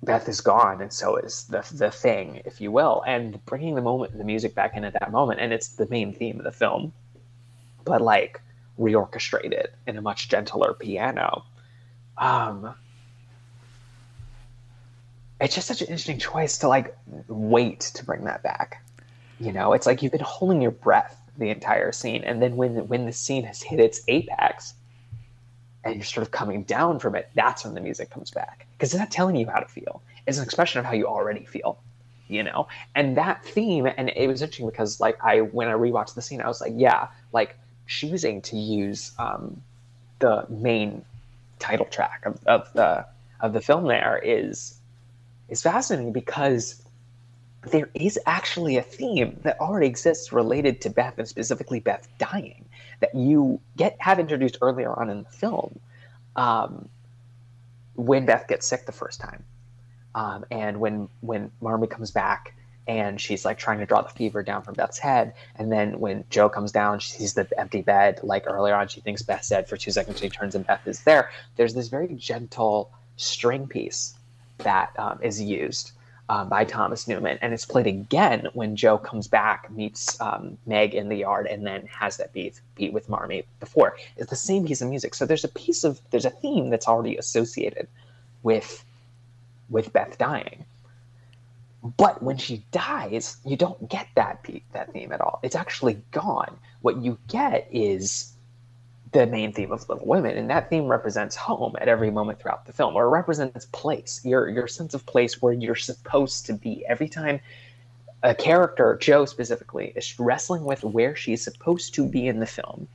Beth is gone, and so is the the thing, if you will, and bringing the moment, the music back in at that moment, and it's the main theme of the film, but like reorchestrated in a much gentler piano. Um, it's just such an interesting choice to like wait to bring that back. You know, it's like you've been holding your breath the entire scene, and then when when the scene has hit its apex, and you're sort of coming down from it, that's when the music comes back. Because it's not telling you how to feel. It's an expression of how you already feel, you know? And that theme, and it was interesting because like I when I rewatched the scene, I was like, yeah, like choosing to use um, the main title track of, of the of the film there is is fascinating because there is actually a theme that already exists related to Beth and specifically Beth dying that you get have introduced earlier on in the film um, when Beth gets sick the first time, um, and when when Marmee comes back and she's like trying to draw the fever down from Beth's head, and then when Jo comes down, she sees the empty bed. Like earlier on, she thinks Beth's dead for two seconds. She turns and Beth is there. There's this very gentle string piece that um, is used um, by Thomas Newman, and it's played again when Jo comes back, meets um, Meg in the yard, and then has that beat beat with Marmee before. It's the same piece of music. So there's a piece of there's a theme that's already associated with with Beth dying. But when she dies, you don't get that beat, that theme at all. It's actually gone. What you get is the main theme of Little Women, and that theme represents home at every moment throughout the film, or represents place, your your sense of place where you're supposed to be. Every time a character, Jo specifically, is wrestling with where she's supposed to be in the film,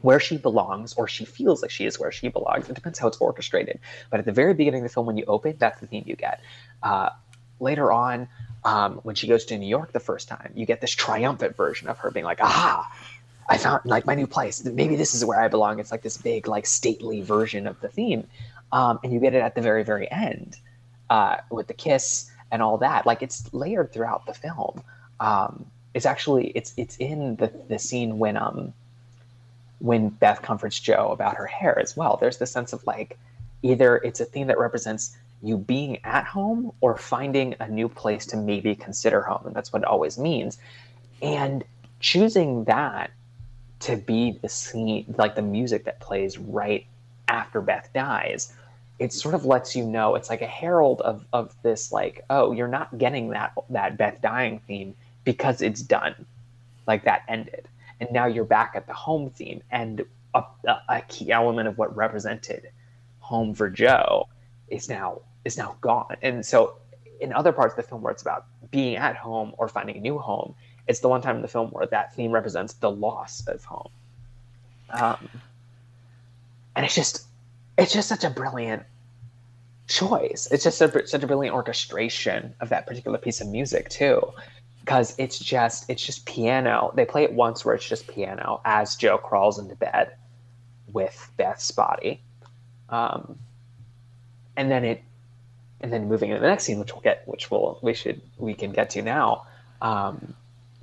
where she belongs, or she feels like she is where she belongs. It depends how it's orchestrated. But at the very beginning of the film, when you open, that's the theme you get. Uh, later on, um, when she goes to New York the first time, you get this triumphant version of her being like, "Aha, I found like my new place. Maybe this is where I belong. It's like this big, like stately version of the theme, um, and you get it at the very, very end uh, with the kiss and all that. Like it's layered throughout the film. Um, it's actually it's it's in the the scene when um when Beth comforts Jo about her hair as well. There's the sense of like either it's a theme that represents you being at home or finding a new place to maybe consider home, and that's what it always means. And choosing that to be the scene, like the music that plays right after Beth dies, it sort of lets you know it's like a herald of of this like oh you're not getting that that Beth dying theme because it's done. Like that ended. And now you're back at the home theme and a, a key element of what represented home for Jo is now is now gone. And so in other parts of the film where it's about being at home or finding a new home it's the one time in the film where that theme represents the loss of home um, and it's just it's just such a brilliant choice. It's just a, such a brilliant orchestration of that particular piece of music too, because it's just it's just piano. They play it once where it's just piano as Jo crawls into bed with Beth's body, um, and then it and then moving into the next scene, which we'll get, which we'll we should we can get to now. Um,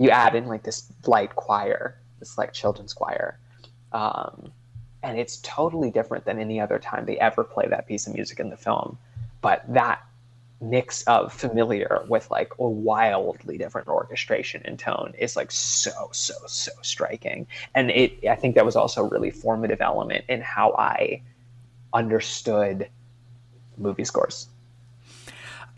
you add in like this light choir, this like children's choir. Um, and it's totally different than any other time they ever play that piece of music in the film. But that mix of familiar with like a wildly different orchestration and tone is like so so so striking and it i think that was also a really formative element in how i understood movie scores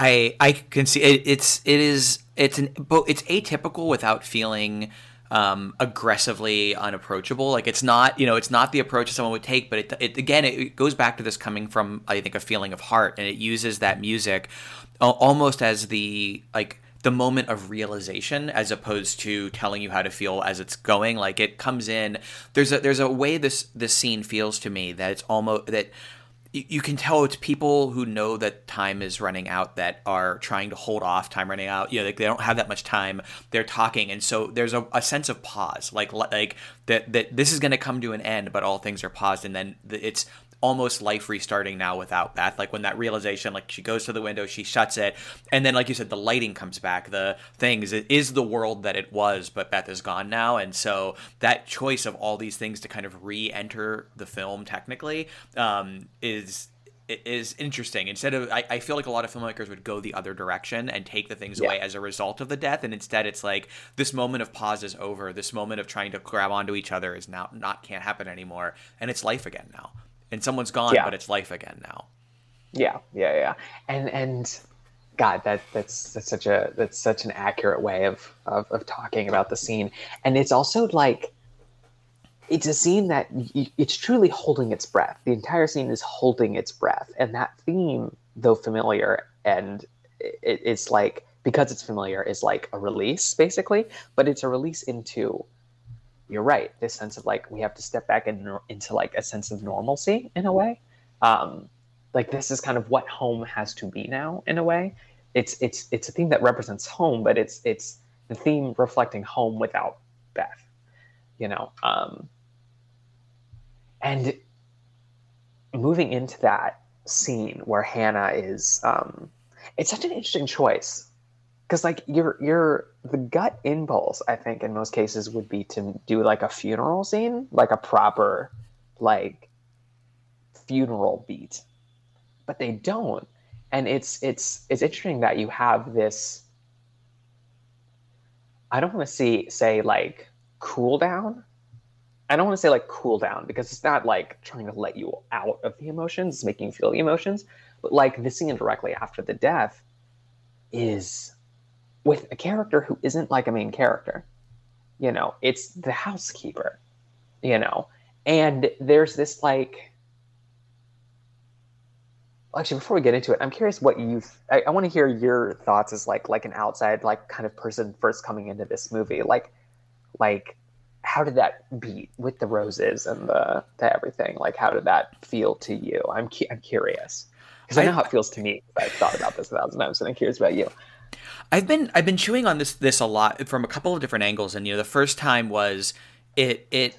i i can see it, it's it is it's an it's atypical without feeling um, aggressively unapproachable. Like it's not, you know, it's not the approach someone would take, but it, it again, it goes back to this coming from, I think, a feeling of heart, and it uses that music almost as the like the moment of realization as opposed to telling you how to feel as it's going like it comes in there's a there's a way this this scene feels to me that it's almost that you can tell it's people who know that time is running out that are trying to hold off time running out. You know, like they don't have that much time. They're talking, and so there's a, a sense of pause, like like that that this is going to come to an end, but all things are paused, and then it's almost life restarting now without Beth. Like when that realization, like she goes to the window, she shuts it, and then like you said, the lighting comes back. The things it is the world that it was, but Beth is gone now, and so that choice of all these things to kind of re-enter the film technically um, is is interesting. Instead of, I, I, feel like a lot of filmmakers would go the other direction and take the things yeah. away as a result of the death, and instead it's like this moment of pause is over. This moment of trying to grab onto each other is now not can't happen anymore, and it's life again now and someone's gone, yeah. but it's life again now. Yeah, yeah, yeah, and and God, that that's that's such a that's such an accurate way of of, of talking about the scene, and it's also like it's a scene that it's truly holding its breath. The entire scene is holding its breath, and that theme, though familiar, and it, it's like because it's familiar, is like a release basically, but it's a release into you're right. This sense of like we have to step back in, into like a sense of normalcy in a way. Um, like this is kind of what home has to be now in a way. It's it's it's a theme that represents home, but it's it's the theme reflecting home without Beth. You know, um, and moving into that scene where Hannah is, um, it's such an interesting choice because like your your the gut impulse i think in most cases would be to do like a funeral scene like a proper like funeral beat. But they don't. And it's it's it's interesting that you have this i don't want to see say like cool down. I don't want to say like cool down because it's not like trying to let you out of the emotions it's making you feel the emotions. But like the scene directly after the death is with a character who isn't like a main character. You know, it's the housekeeper, you know, and there's this like. Actually, before we get into it, I'm curious what you. I, I want to hear your thoughts as like like an outside like kind of person first coming into this movie. Like, like, how did that beat with the roses and the, the everything? Like, how did that feel to you? I'm cu- I'm curious because I know how it feels to me. I've thought about this a thousand times, and I'm curious about you. I've been I've been chewing on this this a lot from a couple of different angles, and you know, the first time was it it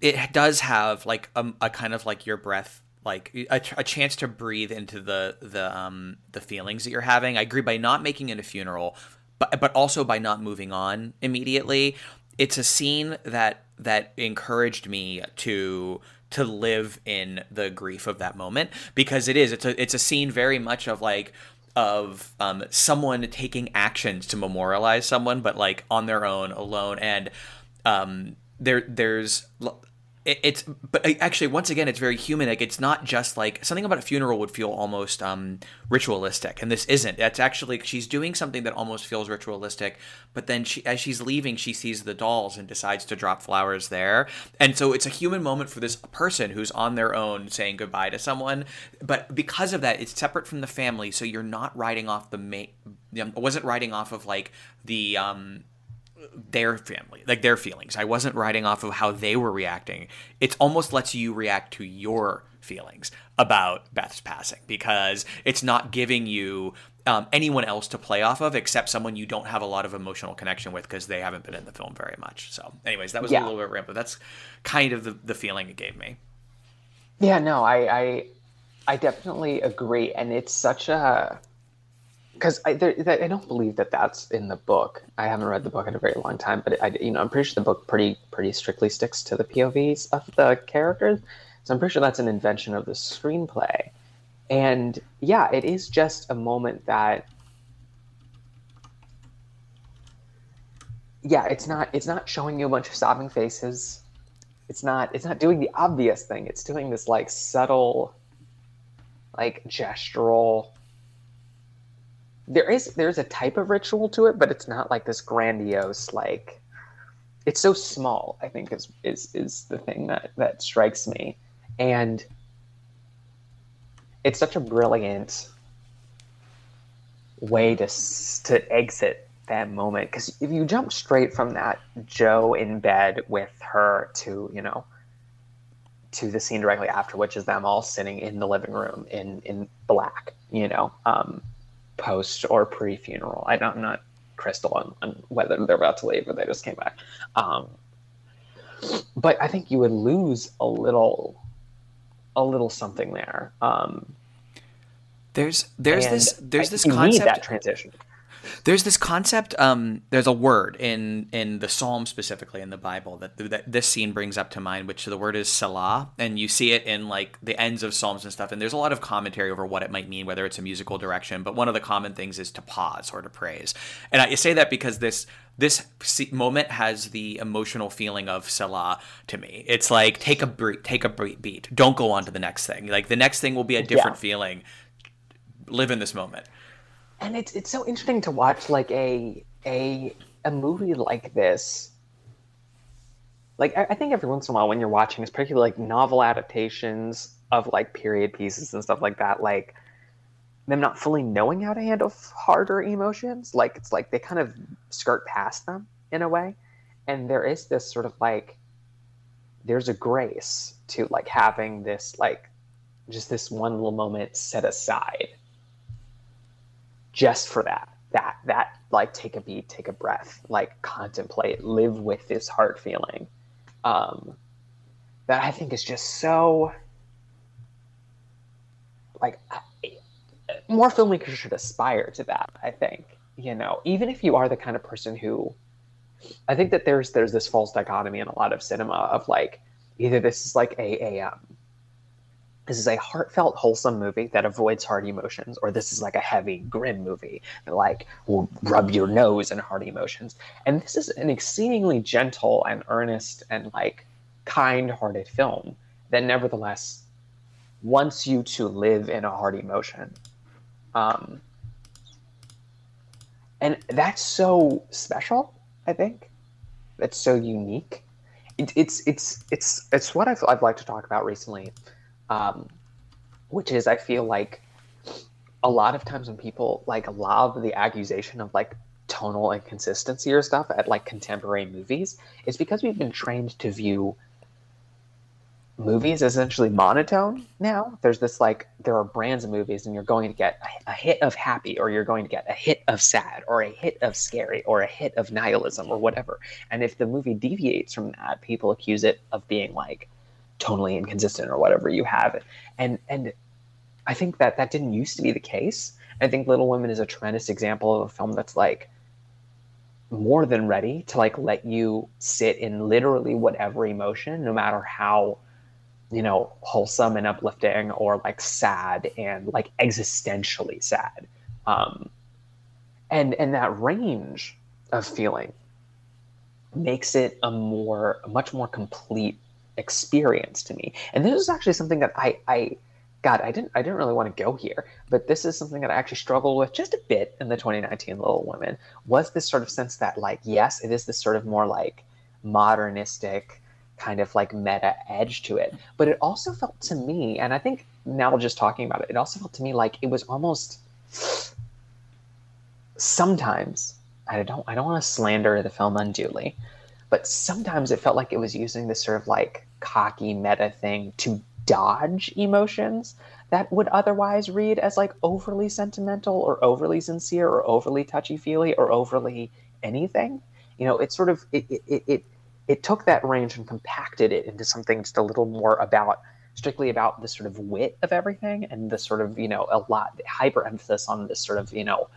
it does have like a, a kind of like your breath like a, a, chance to breathe into the the um the feelings that you're having. I agree by not making it a funeral, but but also by not moving on immediately. It's a scene that that encouraged me to to live in the grief of that moment because it is it's a it's a scene very much of like of um, someone taking actions to memorialize someone, but like on their own, alone, and um, there there's it's but uh, actually once again it's very human like it's not just like something about a funeral would feel almost um ritualistic and this isn't. That's actually she's doing something that almost feels ritualistic but then she as she's leaving she sees the dolls and decides to drop flowers there. And so it's a human moment for this person who's on their own saying goodbye to someone. But because of that it's separate from the family so you're not riding off the main wasn't riding off of like the um their family, like their feelings. I wasn't writing off of how they were reacting. It almost lets you react to your feelings about Beth's passing because it's not giving you um, anyone else to play off of except someone you don't have a lot of emotional connection with because they haven't been in the film very much. So, anyways, that was yeah. a little bit but that's kind of the, the feeling it gave me. Yeah, no, I, I, I definitely agree, and it's such a because I, I don't believe that that's in the book. I haven't read the book in a very long time, but I, you know, I'm pretty sure the book pretty pretty strictly sticks to the POVs of the characters. So I'm pretty sure that's an invention of the screenplay. And yeah, it is just a moment that yeah, it's not it's not showing you a bunch of sobbing faces. It's not it's not doing the obvious thing. It's doing this like subtle like gestural there is there's a type of ritual to it, but it's not like this grandiose like it's so small, I think is is is the thing that that strikes me. And it's such a brilliant way to to exit that moment because if you jump straight from that Jo in bed with her to you know to the scene directly after, which is them all sitting in the living room in in black, you know, um, post or pre funeral. I'm not crystal on, on, whether they're about to leave or they just came back. Um, but I think you would lose a little, a little something there. Um, there's there's this there's this concept that transition. There's this concept. Um, there's a word in in the Psalm specifically in the Bible that, that this scene brings up to mind, which the word is Selah, and you see it in like the ends of Psalms and stuff. And there's a lot of commentary over what it might mean, whether it's a musical direction. But one of the common things is to pause or to praise. And I say that because this this moment has the emotional feeling of Selah to me. It's like take a beat, take a beat. Don't go on to the next thing. Like the next thing will be a different yeah. feeling. Live in this moment and it's it's so interesting to watch like a a a movie like this. Like I, I think every once in a while when you're watching, particularly like novel adaptations of like period pieces and stuff like that, like them not fully knowing how to handle harder emotions. Like it's like they kind of skirt past them in a way. And there is this sort of like there's a grace to like having this like just this one little moment set aside just for that that that like take a beat take a breath like contemplate live with this heart feeling. Um that i think is just so like more filmmakers should aspire to that i think you know? Even if you are the kind of person who i think that there's there's this false dichotomy in a lot of cinema of like either this is like a, a um, this is a heartfelt, wholesome movie that avoids hard emotions, or this is like a heavy, grim movie that like will rub your nose in hard emotions. And this is an exceedingly gentle and earnest and like kind-hearted film that nevertheless wants you to live in a hard emotion. Um, and that's so special, I think. It's so unique. It, it's it's it's it's what I've, I've liked to talk about recently um, which is I feel like a lot of times when people like lob the accusation of like tonal inconsistency or stuff at like contemporary movies, it's because we've been trained to view movies essentially monotone now. There's this like there are brands of movies and you're going to get a, a, hit of happy or you're going to get a hit of sad or a hit of scary or a hit of nihilism or whatever. And if the movie deviates from that, people accuse it of being like tonally inconsistent or whatever you have. And and i think that that didn't used to be the case. I think little women is a tremendous example of a film that's like more than ready to like let you sit in literally whatever emotion no matter how you know wholesome and uplifting or like sad and like existentially sad. Um and and that range of feeling makes it a more a much more complete experience to me. And this is actually something that I, I God, I didn't I didn't really want to go here, but this is something that I actually struggled with just a bit in the 2019 Little Women. Was this sort of sense that like yes, it is this sort of more like modernistic kind of like meta edge to it, but it also felt to me, and I think now just talking about it, it also felt to me like it was almost sometimes I don't I don't want to slander the film unduly, but sometimes it felt like it was using this sort of like cocky meta thing to dodge emotions that would otherwise read as like overly sentimental or overly sincere or overly touchy feely or overly anything. You know, it sort of it, it it it took that range and compacted it into something just a little more about strictly about the sort of wit of everything and the sort of you know a lot hyper emphasis on this sort of you know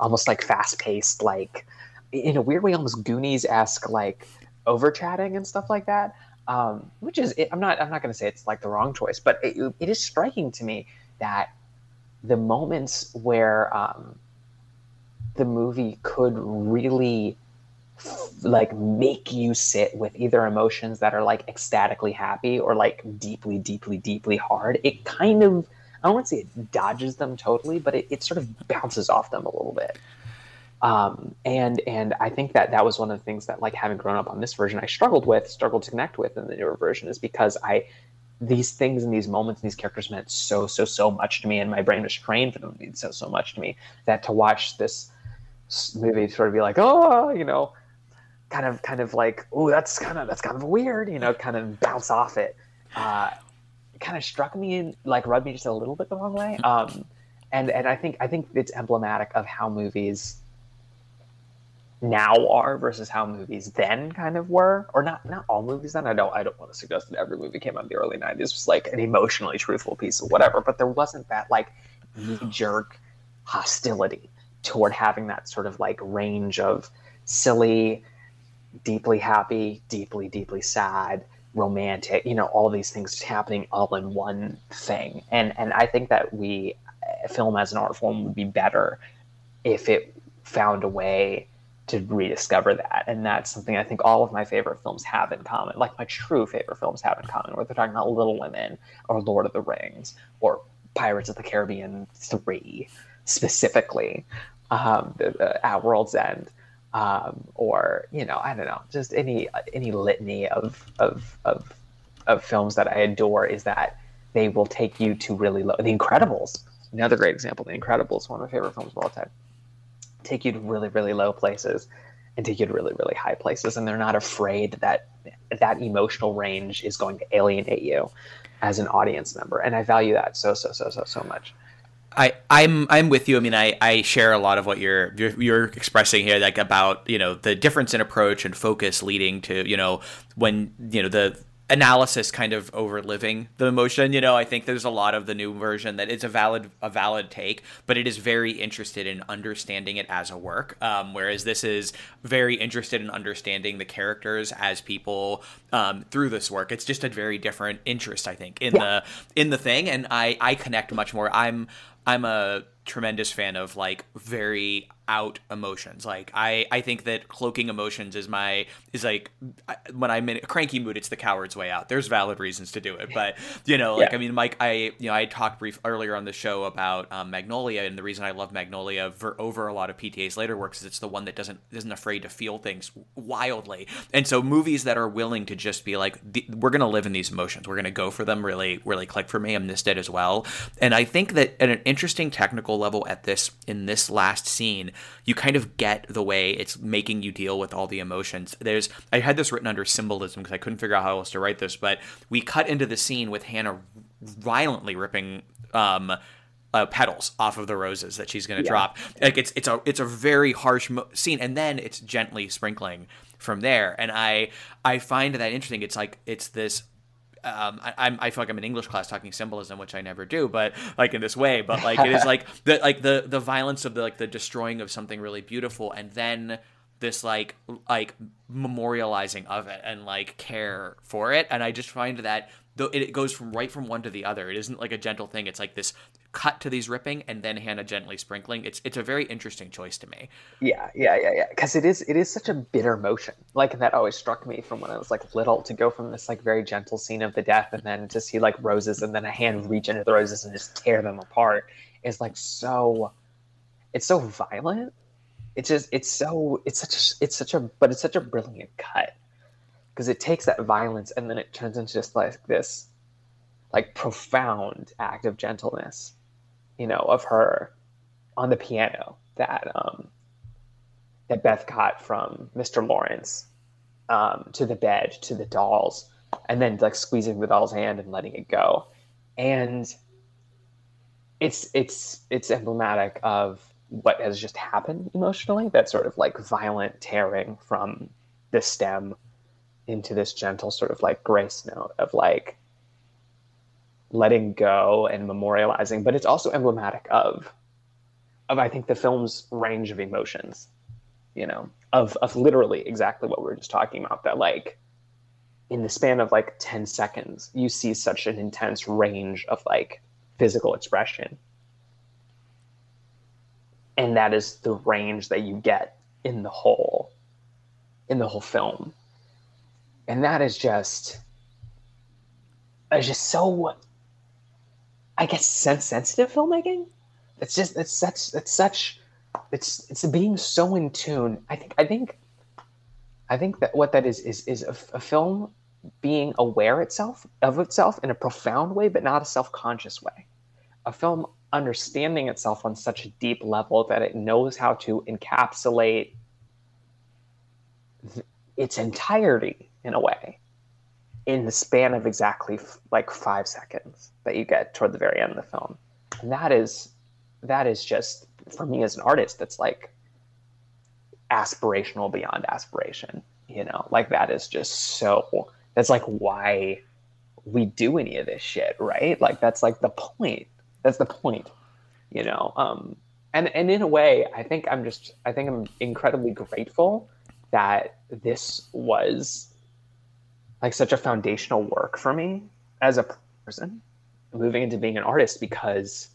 almost like fast paced like in a weird way almost Goonies esque like over chatting and stuff like that um, which is I'm not I'm not going to say it's like the wrong choice, but it, it is striking to me that the moments where um, the movie could really like make you sit with either emotions that are like ecstatically happy or like deeply deeply deeply hard it kind of i don't want to say it dodges them totally but it, it sort of bounces off them a little bit um, and and I think that that was one of the things that like having grown up on this version I struggled with, struggled to connect with in the newer version is because I these things and these moments and these characters meant so so so much to me, and my brain was trained for them to mean so so much to me that to watch this movie sort of be like oh you know kind of kind of like oh that's kind of that's kind of weird you know kind of bounce off it. Uh, kind of struck me and like rubbed me just a little bit the wrong way. Um, and and I think I think it's emblematic of how movies now are versus how movies then kind of were. Or not not all movies then. I don't i don't want to suggest that every movie came out in the early 90s was like an emotionally truthful piece of whatever. But there wasn't that like jerk hostility toward having that sort of like range of silly deeply happy deeply deeply sad romantic you know all these things happening all in one thing. And and i think that we film as an art form would be better if it found a way to rediscover that. And that's something I think all of my favorite films have in common, like my true favorite films have in common, whether they're talking about Little Women or Lord of the Rings or Pirates of the Caribbean 3 specifically, um, the, the, At World's End. Um, or you know, I don't know, just any any litany of of of of films that I adore is that they will take you to really low. The Incredibles, another great example. The Incredibles, one of my favorite films of all time take you to really really low places and take you to really really high places and they're not afraid that that emotional range is going to alienate you as an audience member and i value that so so so so so much I, I'm I'm with you. I mean, I, I share a lot of what you're, you're, you're expressing here, like about you know the difference in approach and focus leading to you know when you know the analysis kind of overliving the emotion. You know, I think there's a lot of the new version that it's a valid a valid take, but it is very interested in understanding it as a work. Um, whereas this is very interested in understanding the characters as people um, through this work. It's just a very different interest, I think, in yeah. the in the thing, and I I connect much more. I'm I'm a tremendous fan of like very out emotions. Like I, I think that cloaking emotions is my is like when I'm in a cranky mood, it's the coward's way out. There's valid reasons to do it, but you know, like yeah. I mean, Mike, I you know I talked brief earlier on the show about um, Magnolia, and the reason I love Magnolia for, over a lot of PTA's later works is it's the one that doesn't isn't afraid to feel things wildly, and so movies that are willing to just be like we're gonna live in these emotions, we're gonna go for them, really really click for me. And this did as well, and I think that at an interesting technical level at this in this last scene you kind of get the way it's making you deal with all the emotions. There's I had this written under symbolism because I couldn't figure out how else to write this, but we cut into the scene with Hannah violently ripping um, uh, petals off of the roses that she's going to yeah. drop. Like it's it's a it's a very harsh mo- scene, and then it's gently sprinkling from there. And I I find that interesting. It's like it's this um, I, I feel like I'm in English class talking symbolism, which I never do, but like in this way. But like it is like the like the the violence of the like the destroying of something really beautiful, and then this like like memorializing of it and like care for it and i just find that though it goes from right from one to the other it isn't like a gentle thing it's like this cut to these ripping and then hannah gently sprinkling. It's it's a very interesting choice to me. Yeah yeah yeah yeah. Because it is it is such a bitter motion. Like that always struck me from when i was like little to go from this like very gentle scene of the death and then to see like roses and then a hand reach into the roses and just tear them apart is like so it's so violent. It's just it's so it's such a it's such a but it's such a brilliant cut. Because it takes that violence and then it turns into just like this like profound act of gentleness you know of her on the piano that um that beth got from mr laurence um to the bed to the dolls and then like squeezing the doll's hand and letting it go. And it's it's it's emblematic of what has just happened emotionally that sort of like violent tearing from the stem into this gentle sort of like grace note of like letting go and memorializing but it's also emblematic of of i think the film's range of emotions you know of of literally exactly what we were just talking about that like in the span of like 10 seconds you see such an intense range of like physical expression. And that is the range that you get in the whole in the whole film. And that is just it's just so i guess sense sensitive filmmaking? It's just it's such it's such it's it's being so in tune. I think i think i think that what that is is is a, a film being aware itself of itself in a profound way but not a self-conscious way. A film understanding itself on such a deep level that it knows how to encapsulate th- its entirety in a way in the span of exactly f- like five seconds that you get toward the very end of the film. And that is that is just for me as an artist that's like aspirational beyond aspiration you know? Like that is just so that's like why we do any of this shit right? Like that's like the point. That's the point, you know. Um, and and in a way, I think I'm just I think I'm incredibly grateful that this was like such a foundational work for me as a person moving into being an artist because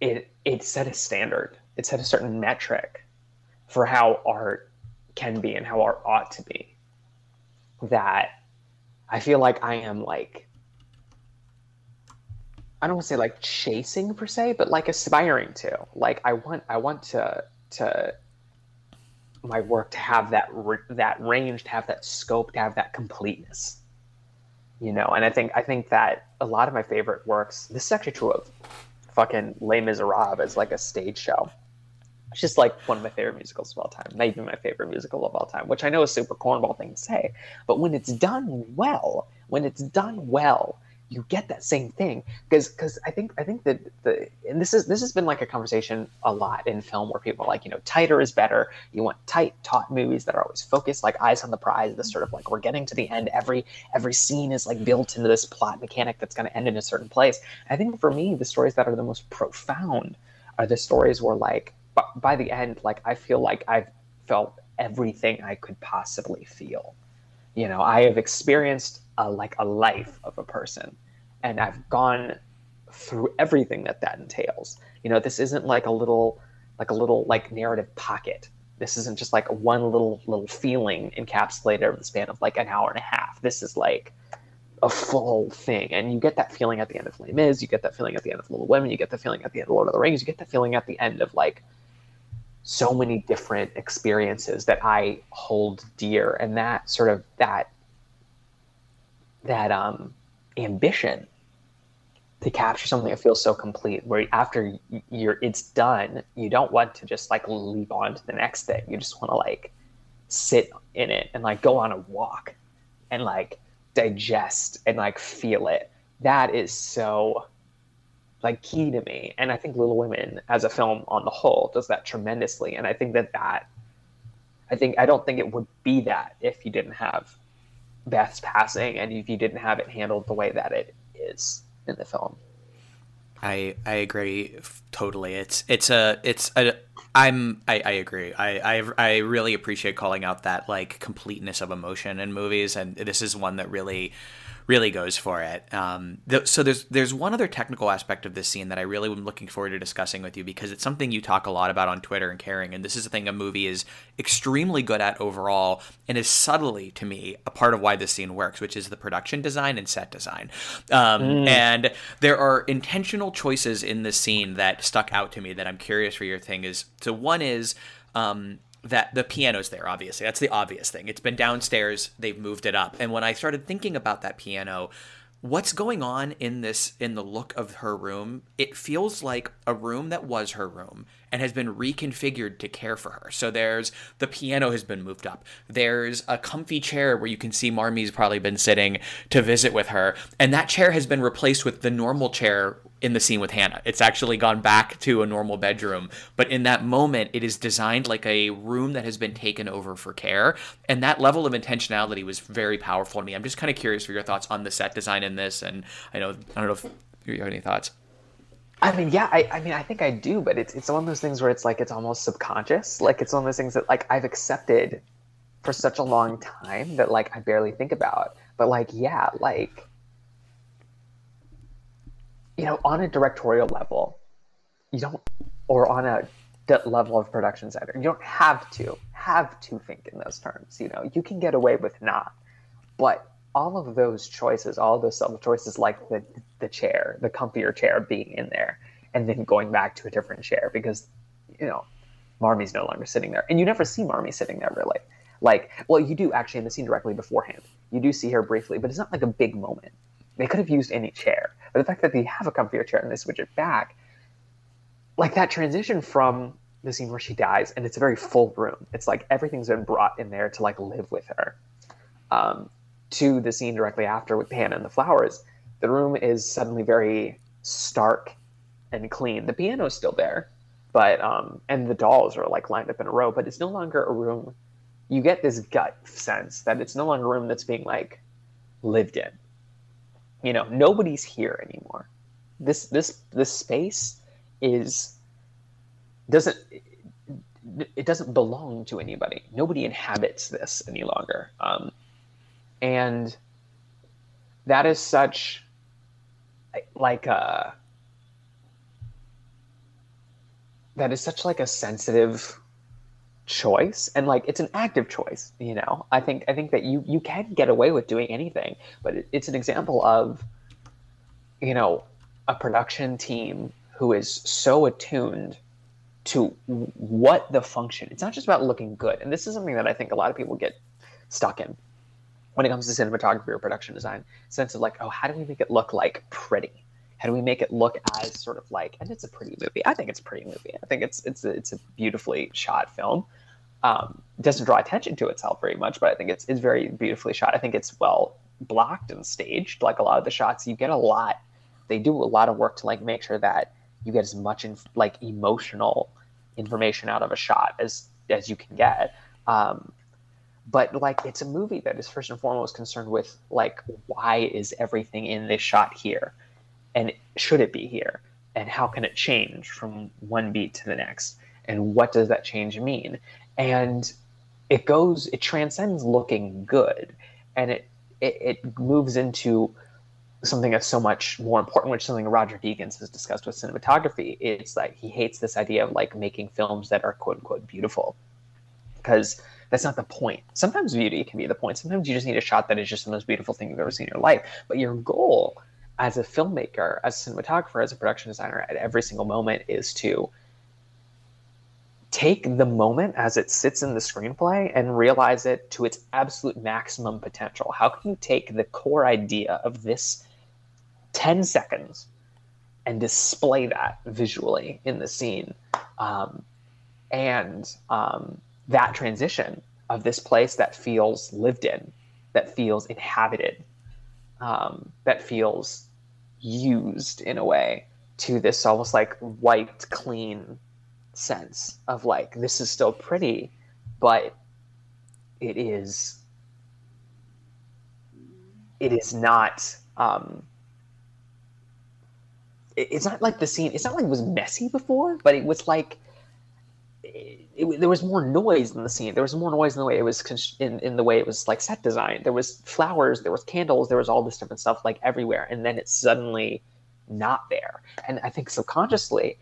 it it set a standard it set a certain metric for how art can be and how art ought to be that i feel like i am like I don't want to say like chasing per se, but like aspiring to. Like I want I want to to my work to have that that range, to have that scope, to have that completeness. You know, and I think I think that a lot of my favorite works. This is actually true of fucking Les Miserables as like a stage show. It's just like one of my favorite musicals of all time, maybe my favorite musical of all time, which I know is super cornball thing to say, but when it's done well, when it's done well, you get that same thing. Because because I think I think that the and this is this has been like a conversation a lot in film where people are like you know tighter is better. You want tight taut movies that are always focused like eyes on the prize this sort of like we're getting to the end. Every every scene is like built into this plot mechanic that's going to end in a certain place. I think for me the stories that are the most profound are the stories where like by the end like I feel like I've felt everything I could possibly feel you know I have experienced a, like a life of a person and i've gone through everything that that entails. You know this isn't like a little like a little like narrative pocket. This isn't just like one little little feeling encapsulated over the span of like an hour and a half. This is like a full thing and you get that feeling at the end of Les Mis you get that feeling at the end of Little Women you get the feeling at the end of Lord of the Rings you get the feeling at the end of like so many different experiences that I hold dear and that sort of that that um, ambition to capture something that feels so complete where after you're it's done you don't want to just like leap on to the next thing. You just want to like sit in it and like go on a walk and like digest and like feel it. That is so like key to me and i think little women as a film on the whole does that tremendously and i think that that i think i don't think it would be that if you didn't have Beth's passing and if you didn't have it handled the way that it is in the film. I I agree totally. It's it's a it's a I'm I, I agree. I, I I really appreciate calling out that like completeness of emotion in movies, and this is one that really really goes for it. Um, th- so there's there's one other technical aspect of this scene that I really am looking forward to discussing with you because it's something you talk a lot about on Twitter and caring, and this is a thing a movie is extremely good at overall, and is subtly to me a part of why this scene works, which is the production design and set design. Um, mm. And there are intentional choices in this scene that stuck out to me that I'm curious for your thing is. So one is. Um, that the piano's there obviously. That's the obvious thing. It's been downstairs. They've moved it up. And when i started thinking about that piano what's going on in this in the look of her room it feels like a room that was her room and has been reconfigured to care for her so there's the piano has been moved up there's a comfy chair where you can see marmee's probably been sitting to visit with her and that chair has been replaced with the normal chair in the scene with Hannah. It's actually gone back to a normal bedroom, but in that moment, it is designed like a room that has been taken over for care. And that level of intentionality was very powerful to me. I'm just kind of curious for your thoughts on the set design in this. And I know, I don't know if you have any thoughts. I mean, yeah, I, I mean, I think I do, but it's it's one of those things where it's like it's almost subconscious. Like it's one of those things that like I've accepted for such a long time that like I barely think about. But like, yeah, like you know, on a directorial level, you don't, or on a level of production designer, you don't have to have to think in those terms. You know, you can get away with not, but all of those choices, all those subtle choices, like the the chair, the comfier chair being in there, and then going back to a different chair because, you know, Marmee's no longer sitting there, and you never see Marmie sitting there really. Like, well, you do actually in the scene directly beforehand. You do see her briefly, but it's not like a big moment. They could have used any chair. But the fact that they have a comfier chair and they switch it back, like that transition from the scene where she dies, and it's a very full room. It's like everything's been brought in there to like live with her. Um, to the scene directly after with Hannah and the flowers, the room is suddenly very stark and clean. The piano's still there, but um, and the dolls are like lined up in a row, but it's no longer a room. You get this gut sense that it's no longer a room that's being like lived in you know nobody's here anymore this this this space is doesn't it doesn't belong to anybody nobody inhabits this any longer um, and that is such like a uh, that is such like a sensitive choice. And like it's an active choice you know? I think i think that you you can get away with doing anything but it, it's an example of you know a production team who is so attuned to what the function it's not just about looking good. And this is something that i think a lot of people get stuck in when it comes to cinematography or production design sense of like oh how do we make it look like pretty? How do we make it look as sort of like and it's a pretty movie. I think it's a pretty movie. I think it's it's a, it's a beautifully shot film. Um, doesn't draw attention to itself very much but i think it's, it's very beautifully shot. I think it's well blocked and staged like a lot of the shots. You get a lot they do a lot of work to like make sure that you get as much in, like emotional information out of a shot as as you can get. Um, but like it's a movie that is first and foremost concerned with like why is everything in this shot here? And should it be here? And how can it change from one beat to the next? And what does that change mean? And it goes it transcends looking good. And it it, it moves into something that's so much more important, which something Roger Deakins has discussed with cinematography. It's like he hates this idea of like making films that are quote unquote beautiful. Because that's not the point. Sometimes beauty can be the point. Sometimes you just need a shot that is just the most beautiful thing you've ever seen in your life. But your goal as a filmmaker, as a cinematographer, as a production designer at every single moment is to take the moment as it sits in the screenplay and realize it to its absolute maximum potential. How can you take the core idea of this 10 seconds and display that visually in the scene? Um, and um, that transition of this place that feels lived in, that feels inhabited, um, that feels used in a way to this almost like wiped clean sense of like this is still pretty, but it is it is not um, it's not like the scene. It's not like it was messy before, but it was like it, there was more noise in the scene. There was more noise in the way it was in, in the way it was like set design. There was flowers, there was candles, there was all this different stuff like everywhere, and then it's suddenly not there. And I think subconsciously,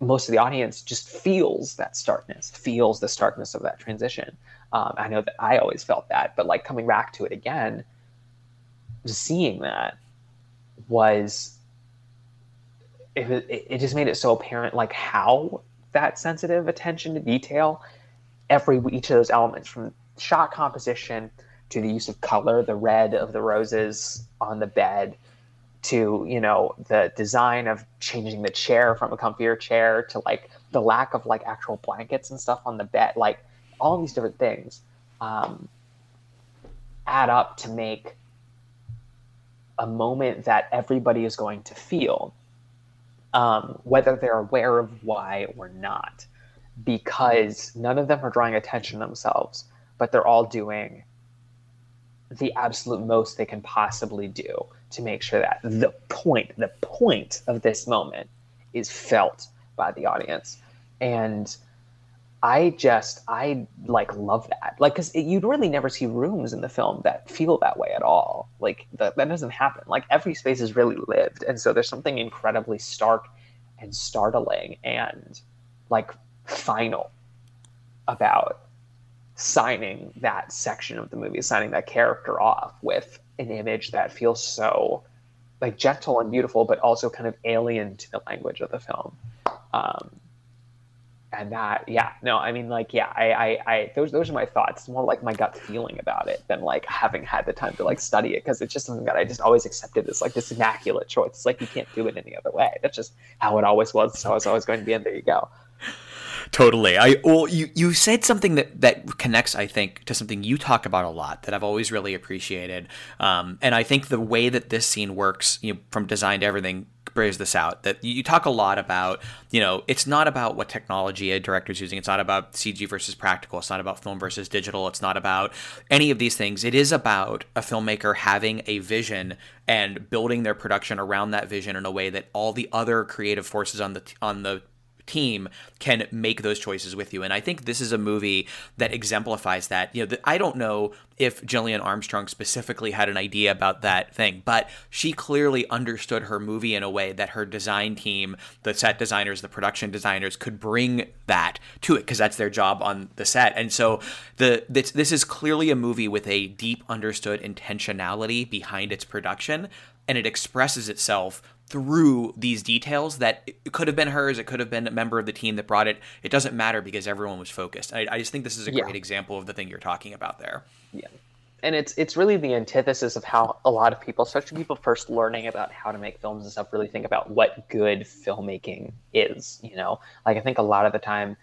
most of the audience just feels that starkness, feels the starkness of that transition. Um, I know that I always felt that, but like coming back to it again, just seeing that was it, it just made it so apparent like how that sensitive attention to detail every each of those elements from shot composition to the use of color the red of the roses on the bed to you know the design of changing the chair from a comfier chair to like the lack of like actual blankets and stuff on the bed like all these different things um, add up to make a moment that everybody is going to feel um, whether they're aware of why or not, because none of them are drawing attention to themselves, but they're all doing the absolute most they can possibly do to make sure that the point, the point of this moment is felt by the audience. And I just, I like love that. Like, cause you'd really never see rooms in the film that feel that way at all. Like that, that doesn't happen. Like every space is really lived. And so there's something incredibly stark and startling and like final about signing that section of the movie, signing that character off with an image that feels so like gentle and beautiful, but also kind of alien to the language of the film. Um, and that yeah no i mean like yeah I, I i those those are my thoughts. It's more like my gut feeling about it than like having had the time to like study it because it's just something that i just always accepted as like this immaculate choice. It's like you can't do it any other way. That's just how it always was. So it's always going to be and there you go. Totally. I well you you said something that that connects i think to something you talk about a lot that i've always really appreciated. Um, and i think the way that this scene works you know from design to everything bears this out that you talk a lot about you know it's not about what technology a director's using. It's not about cg versus practical. It's not about film versus digital. It's not about any of these things. It is about a filmmaker having a vision and building their production around that vision in a way that all the other creative forces on the on the team can make those choices with you. And I think this is a movie that exemplifies that. You know, the, I don't know if Gillian Armstrong specifically had an idea about that thing, but she clearly understood her movie in a way that her design team, the set designers, the production designers could bring that to it because that's their job on the set. And so the this, this is clearly a movie with a deep understood intentionality behind its production and it expresses itself through these details that it could have been hers, it could have been a member of the team that brought it. It doesn't matter because everyone was focused. I, I just think this is a yeah. great example of the thing you're talking about there. Yeah. And it's it's really the antithesis of how a lot of people, especially people first learning about how to make films and stuff, really think about what good filmmaking is. You know, like I think a lot of the time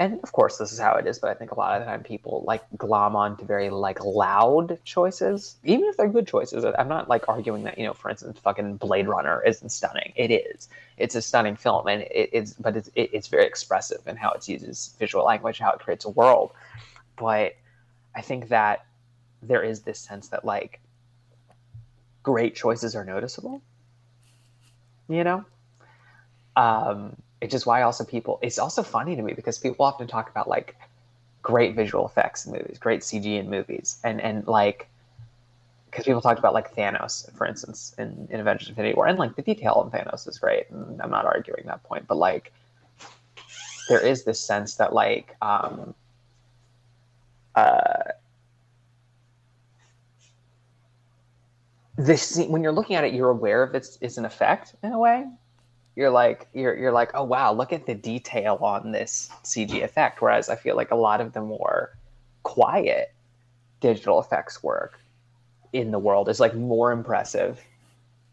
and of course this is how it is but i think a lot of the time people like glom on to very like loud choices even if they're good choices. I'm not like arguing that you know for instance fucking blade runner isn't stunning. It is. It's a stunning film and it, it's but it's it, it's very expressive in how it uses visual language how it creates a world. But i think that there is this sense that like great choices are noticeable you know? Um it's just why also people it's also funny to me because people often talk about like great visual effects in movies great cg in movies and and like because people talked about like thanos for instance in, in avengers infinity war and like the detail in thanos is great and i'm not arguing that point but like there is this sense that like um uh this when you're looking at it you're aware of it's, it's an effect in a way you're like you're you're like oh wow look at the detail on this CG effect whereas I feel like a lot of the more quiet digital effects work in the world is like more impressive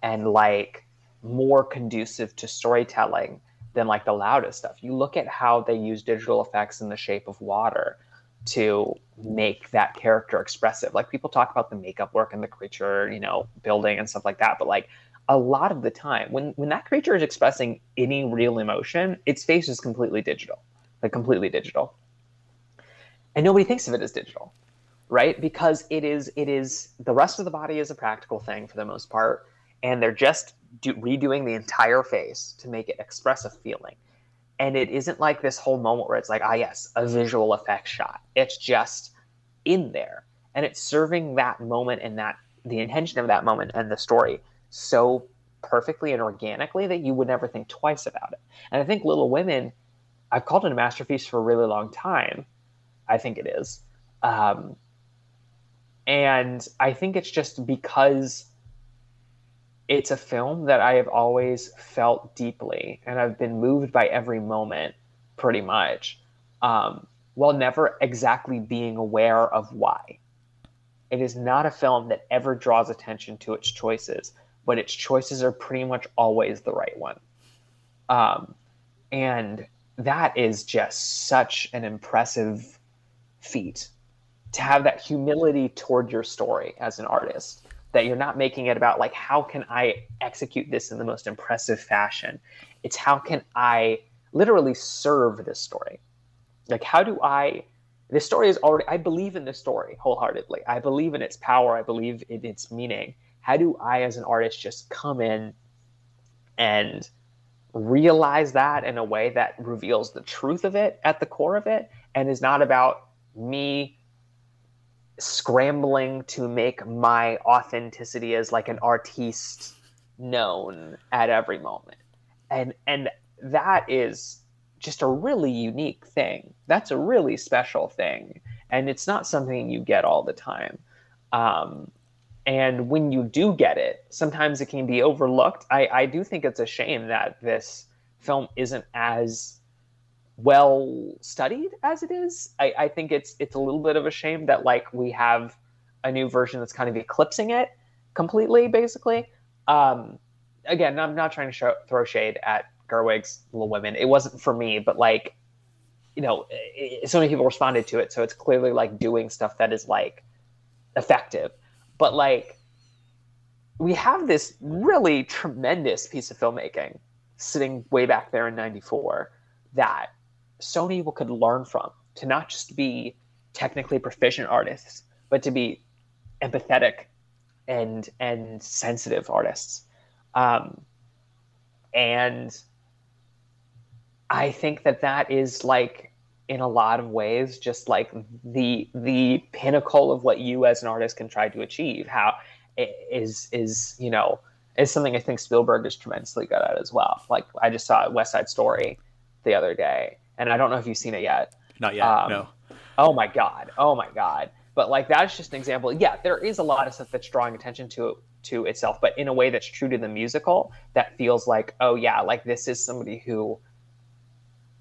and like more conducive to storytelling than like the loudest stuff. You look at how they use digital effects in the shape of water to make that character expressive. Like people talk about the makeup work and the creature, you know, building and stuff like that, but like a lot of the time when when that creature is expressing any real emotion its face is completely digital like completely digital and nobody thinks of it as digital right because it is it is the rest of the body is a practical thing for the most part and they're just do, redoing the entire face to make it express a feeling. And it isn't like this whole moment where it's like, ah, yes, a visual effect shot. It's just in there, and it's serving that moment and that the intention of that moment and the story so perfectly and organically that you would never think twice about it. And I think Little Women, I've called it a masterpiece for a really long time. I think it is. Um, and I think it's just because it's a film that I have always felt deeply and I've been moved by every moment pretty much um, while never exactly being aware of why. It is not a film that ever draws attention to its choices, but its choices are pretty much always the right one. Um, and that is just such an impressive feat to have that humility toward your story as an artist that you're not making it about like how can i execute this in the most impressive fashion? It's how can i literally serve this story? Like how do i this story is already i believe in this story wholeheartedly. I believe in its power. I believe in its meaning how do i as an artist just come in and realize that in a way that reveals the truth of it at the core of it and is not about me scrambling to make my authenticity as like an artiste known at every moment? And and that is just a really unique thing. That's a really special thing. And it's not something you get all the time. Um, and when you do get it sometimes it can be overlooked I, I do think it's a shame that this film isn't as well studied as it is. I, I think it's it's a little bit of a shame that like we have a new version that's kind of eclipsing it completely, basically. Um, again, I'm not trying to show, throw shade at Gerwig's Little Women. It wasn't for me, but like, you know, it, so many people responded to it, so it's clearly like doing stuff that is like effective. But like, we have this really tremendous piece of filmmaking sitting way back there in '94 that so many people could learn from to not just be technically proficient artists, but to be empathetic and and sensitive artists. Um, and I think that that is like in a lot of ways just like the the pinnacle of what you as an artist can try to achieve. How is is you know is something I think Spielberg is tremendously good at as well. Like I just saw West Side Story the other day, and I don't know if you've seen it yet. Not yet. Um, no. Oh my god. Oh my god. But like that's just an example. Yeah, there is a lot of stuff that's drawing attention to to itself, but in a way that's true to the musical that feels like, oh yeah, like this is somebody who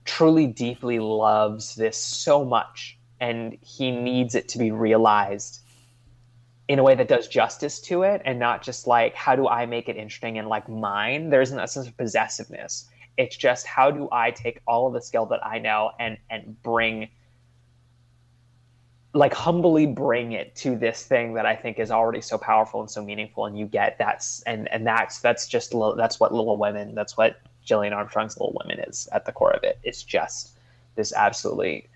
truly deeply loves this so much and he needs it to be realized in a way that does justice to it and not just like how do I make it interesting and like mine. There isn't a sense of possessiveness it's just how do I take all of the skill that I know and and bring like humbly bring it to this thing that I think is already so powerful and so meaningful, and you get that's and and that's that's just that's what Little Women, that's what Gillian Armstrong's Little Women is at the core of it. It's just this absolutely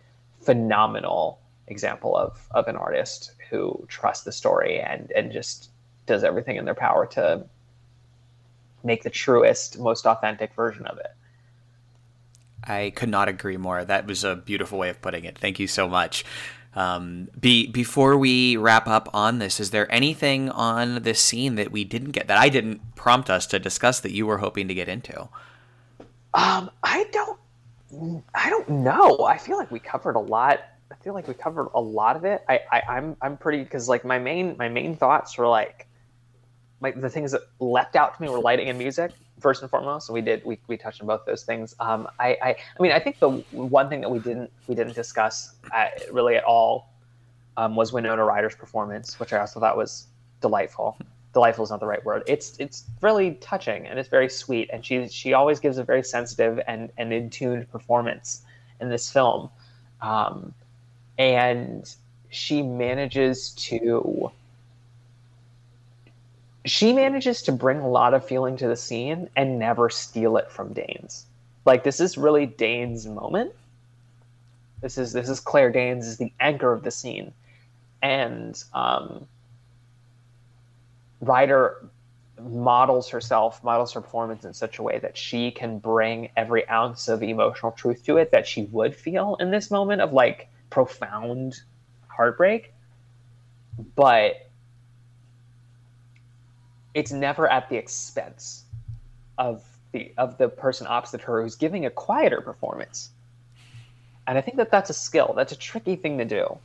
phenomenal example of of an artist who trusts the story and and just does everything in their power to make the truest, most authentic version of it. I could not agree more. That was a beautiful way of putting it. Thank you so much. Um, be before we wrap up on this, is there anything on this scene that we didn't get that I didn't prompt us to discuss that you were hoping to get into? Um, I don't, I don't know. I feel like we covered a lot. I feel like we covered a lot of it. I, I I'm, I'm pretty because like my main, my main thoughts were like like the things that leapt out to me were lighting and music first and foremost. So we did we, we touched on both those things. Um, I, I I mean I think the one thing that we didn't we didn't discuss at, uh, really at all um, was Winona Ryder's performance, which I also thought was delightful. Delightful is not the right word. It's it's really touching and it's very sweet, and she she always gives a very sensitive and and in tuned performance in this film, um, and she manages to she manages to bring a lot of feeling to the scene and never steal it from Danes. Like this is really Danes' moment. This is this is Claire Danes is the anchor of the scene, and um, Ryder models herself, models her performance in such a way that she can bring every ounce of emotional truth to it that she would feel in this moment of like profound heartbreak. But it's never at the expense of the of the person opposite her who's giving a quieter performance. And I think that that's a skill. That's a tricky thing to do.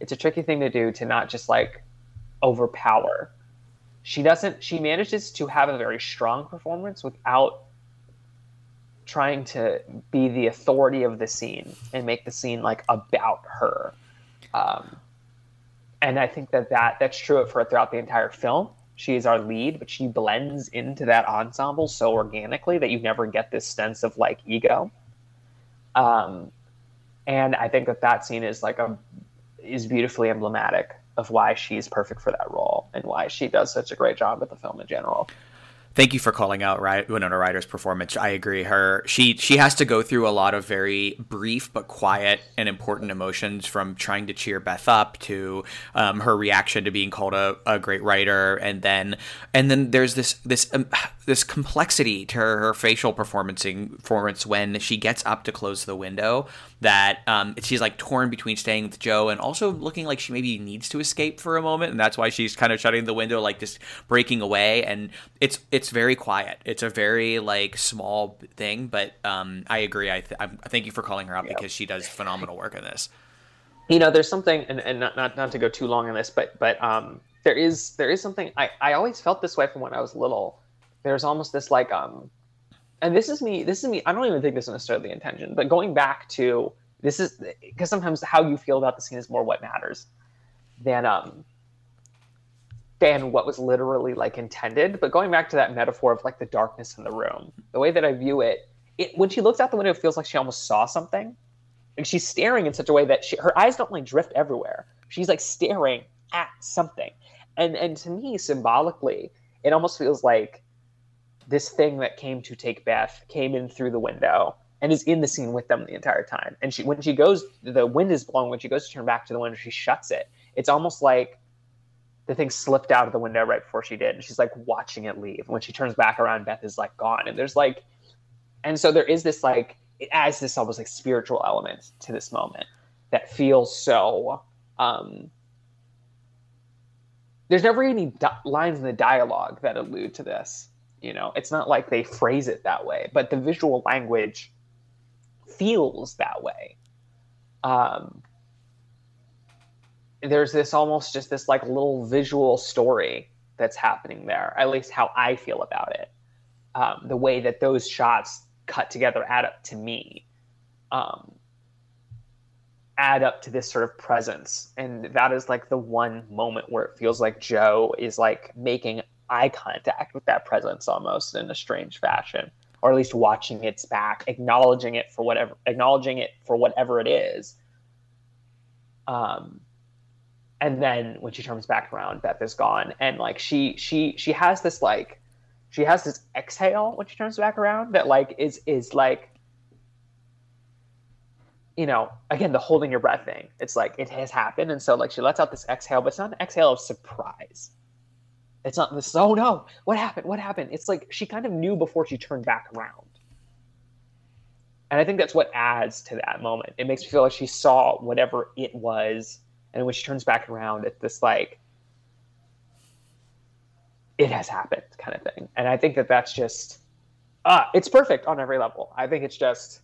It's a tricky thing to do to not just like overpower she doesn't she manages to have a very strong performance without trying to be the authority of the scene and make the scene like about her. Um, and i think that, that that's true for her throughout the entire film. She is our lead but she blends into that ensemble so organically that you never get this sense of like ego. Um, and i think that that scene is like a is beautifully emblematic of why she's perfect for that role and why she does such a great job with the film in general. Thank you for calling out Winona Ryder's performance. I agree. Her she she has to go through a lot of very brief but quiet and important emotions, from trying to cheer Beth up to um, her reaction to being called a, a great writer, and then and then there's this this um, this complexity to her, her facial performancing performance when she gets up to close the window that um, she's like torn between staying with Jo and also looking like she maybe needs to escape for a moment, and that's why she's kind of shutting the window, like just breaking away. And it's it's very quiet. It's a very like small thing, but um, I agree. I, th- I thank you for calling her out because she does phenomenal work in this. You know, there's something, and, and not, not not to go too long on this, but but um, there is there is something I I always felt this way from when I was little. There's almost this like um and this is me this is me i don't even think this is necessarily intention but going back to this is because sometimes how you feel about the scene is more what matters than um than what was literally like intended. But going back to that metaphor of like the darkness in the room the way that i view it, it when she looks out the window it feels like she almost saw something. And she's staring in such a way that she, her eyes don't like drift everywhere. She's like staring at something. And and to me symbolically it almost feels like this thing that came to take Beth came in through the window and is in the scene with them the entire time. And she, when she goes, the wind is blowing. When she goes to turn back to the window, she shuts it. It's almost like the thing slipped out of the window right before she did. And she's like watching it leave. When she turns back around, Beth is like gone. And there's like, and so there is this like, it adds this almost like spiritual element to this moment that feels so. um There's never any di- lines in the dialogue that allude to this you know, it's not like they phrase it that way, but the visual language feels that way. Um, there's this almost just this like little visual story that's happening there, at least how I feel about it. Um, the way that those shots cut together add up to me, um, add up to this sort of presence. And that is like the one moment where it feels like Jo is like making eye contact with that presence almost in a strange fashion or at least watching its back acknowledging it for whatever acknowledging it for whatever it is. Um and then when she turns back around beth is gone. And like she she she has this like she has this exhale when she turns back around that like is is like you know again the holding your breath thing. It's like it has happened. And so like she lets out this exhale but it's not an exhale of surprise it's not this, oh no, what happened? What happened? It's like she kind of knew before she turned back around. And I think that's what adds to that moment. It makes me feel like she saw whatever it was. And when she turns back around, it's this like, it has happened kind of thing. And I think that that's just, uh, it's perfect on every level. I think it's just,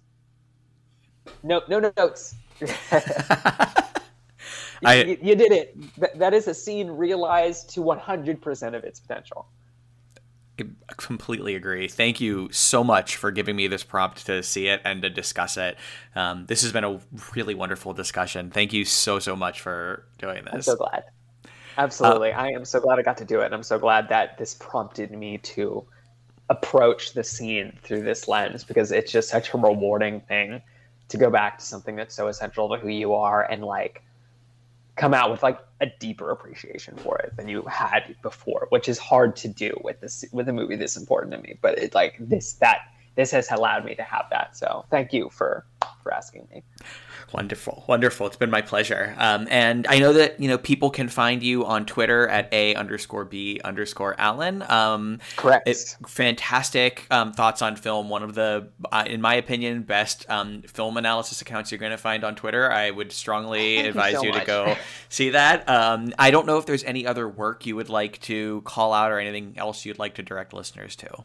no, no, no notes. I, you, you, did it. That, that is a scene realized to 100% of its potential. I completely agree. Thank you so much for giving me this prompt to see it and to discuss it. Um, this has been a really wonderful discussion. Thank you so, so much for doing this. I'm so glad. Absolutely. Uh, I am so glad I got to do it. And I'm so glad that this prompted me to approach the scene through this lens because it's just such a rewarding thing to go back to something that's so essential to who you are and like come out with like a deeper appreciation for it than you had before, which is hard to do with this with a movie this important to me. But it's like this that this has allowed me to have that. So thank you for for asking me. Wonderful, wonderful. It's been my pleasure. Um, and I know that you know people can find you on Twitter at a underscore b underscore Allen. Um, Correct. It, fantastic um, thoughts on film. One of the, uh, in my opinion, best um, film analysis accounts you're going to find on Twitter. I would strongly Thank advise you, so you, to go see that. Um, I don't know if there's any other work you would like to call out or anything else you'd like to direct listeners to.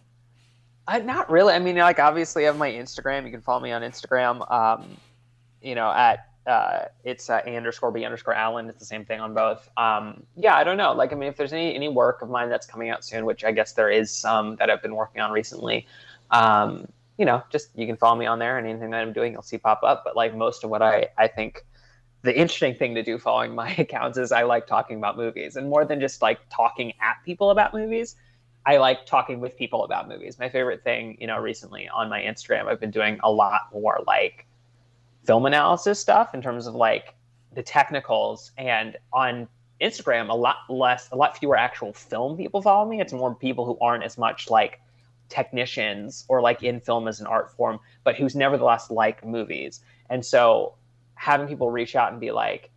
I, not really. I mean, like obviously, I have my Instagram. You can follow me on Instagram. Um, you know, at uh, it's uh, A underscore B underscore Allen. It's the same thing on both. Um, yeah, I don't know. Like, I mean, if there's any any work of mine that's coming out soon, which I guess there is some that I've been working on recently. Um, you know, just you can follow me on there, and anything that I'm doing, you'll see pop up. But like most of what I I think the interesting thing to do following my accounts is I like talking about movies, and more than just like talking at people about movies. I like talking with people about movies. My favorite thing, you know, recently on my Instagram, I've been doing a lot more like film analysis stuff in terms of like the technicals and on Instagram a lot less a lot fewer actual film people follow me. It's more people who aren't as much like technicians or like in film as an art form, but who's nevertheless like movies. And so having people reach out and be like,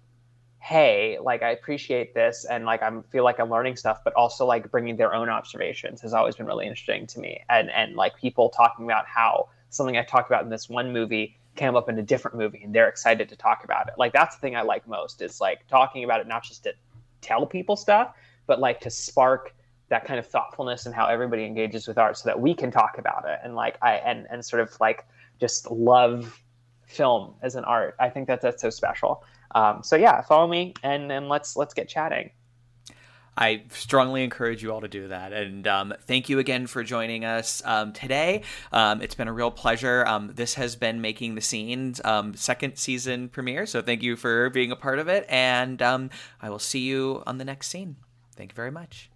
hey, like I appreciate this and like I feel like I'm learning stuff, but also like bringing their own observations has always been really interesting to me. And and like people talking about how something I talked about in this one movie came up in a different movie and they're excited to talk about it. Like that's the thing I like most is like talking about it not just to tell people stuff, but like to spark that kind of thoughtfulness and how everybody engages with art so that we can talk about it and like I and and sort of like just love film as an art. I think that that's so special. Um, so yeah, follow me and and let's let's get chatting. I strongly encourage you all to do that. And um, thank you again for joining us um, today. Um, it's been a real pleasure. Um, this has been Making the Scene's um, second season premiere. So thank you for being a part of it. And um, I will see you on the next scene. Thank you very much.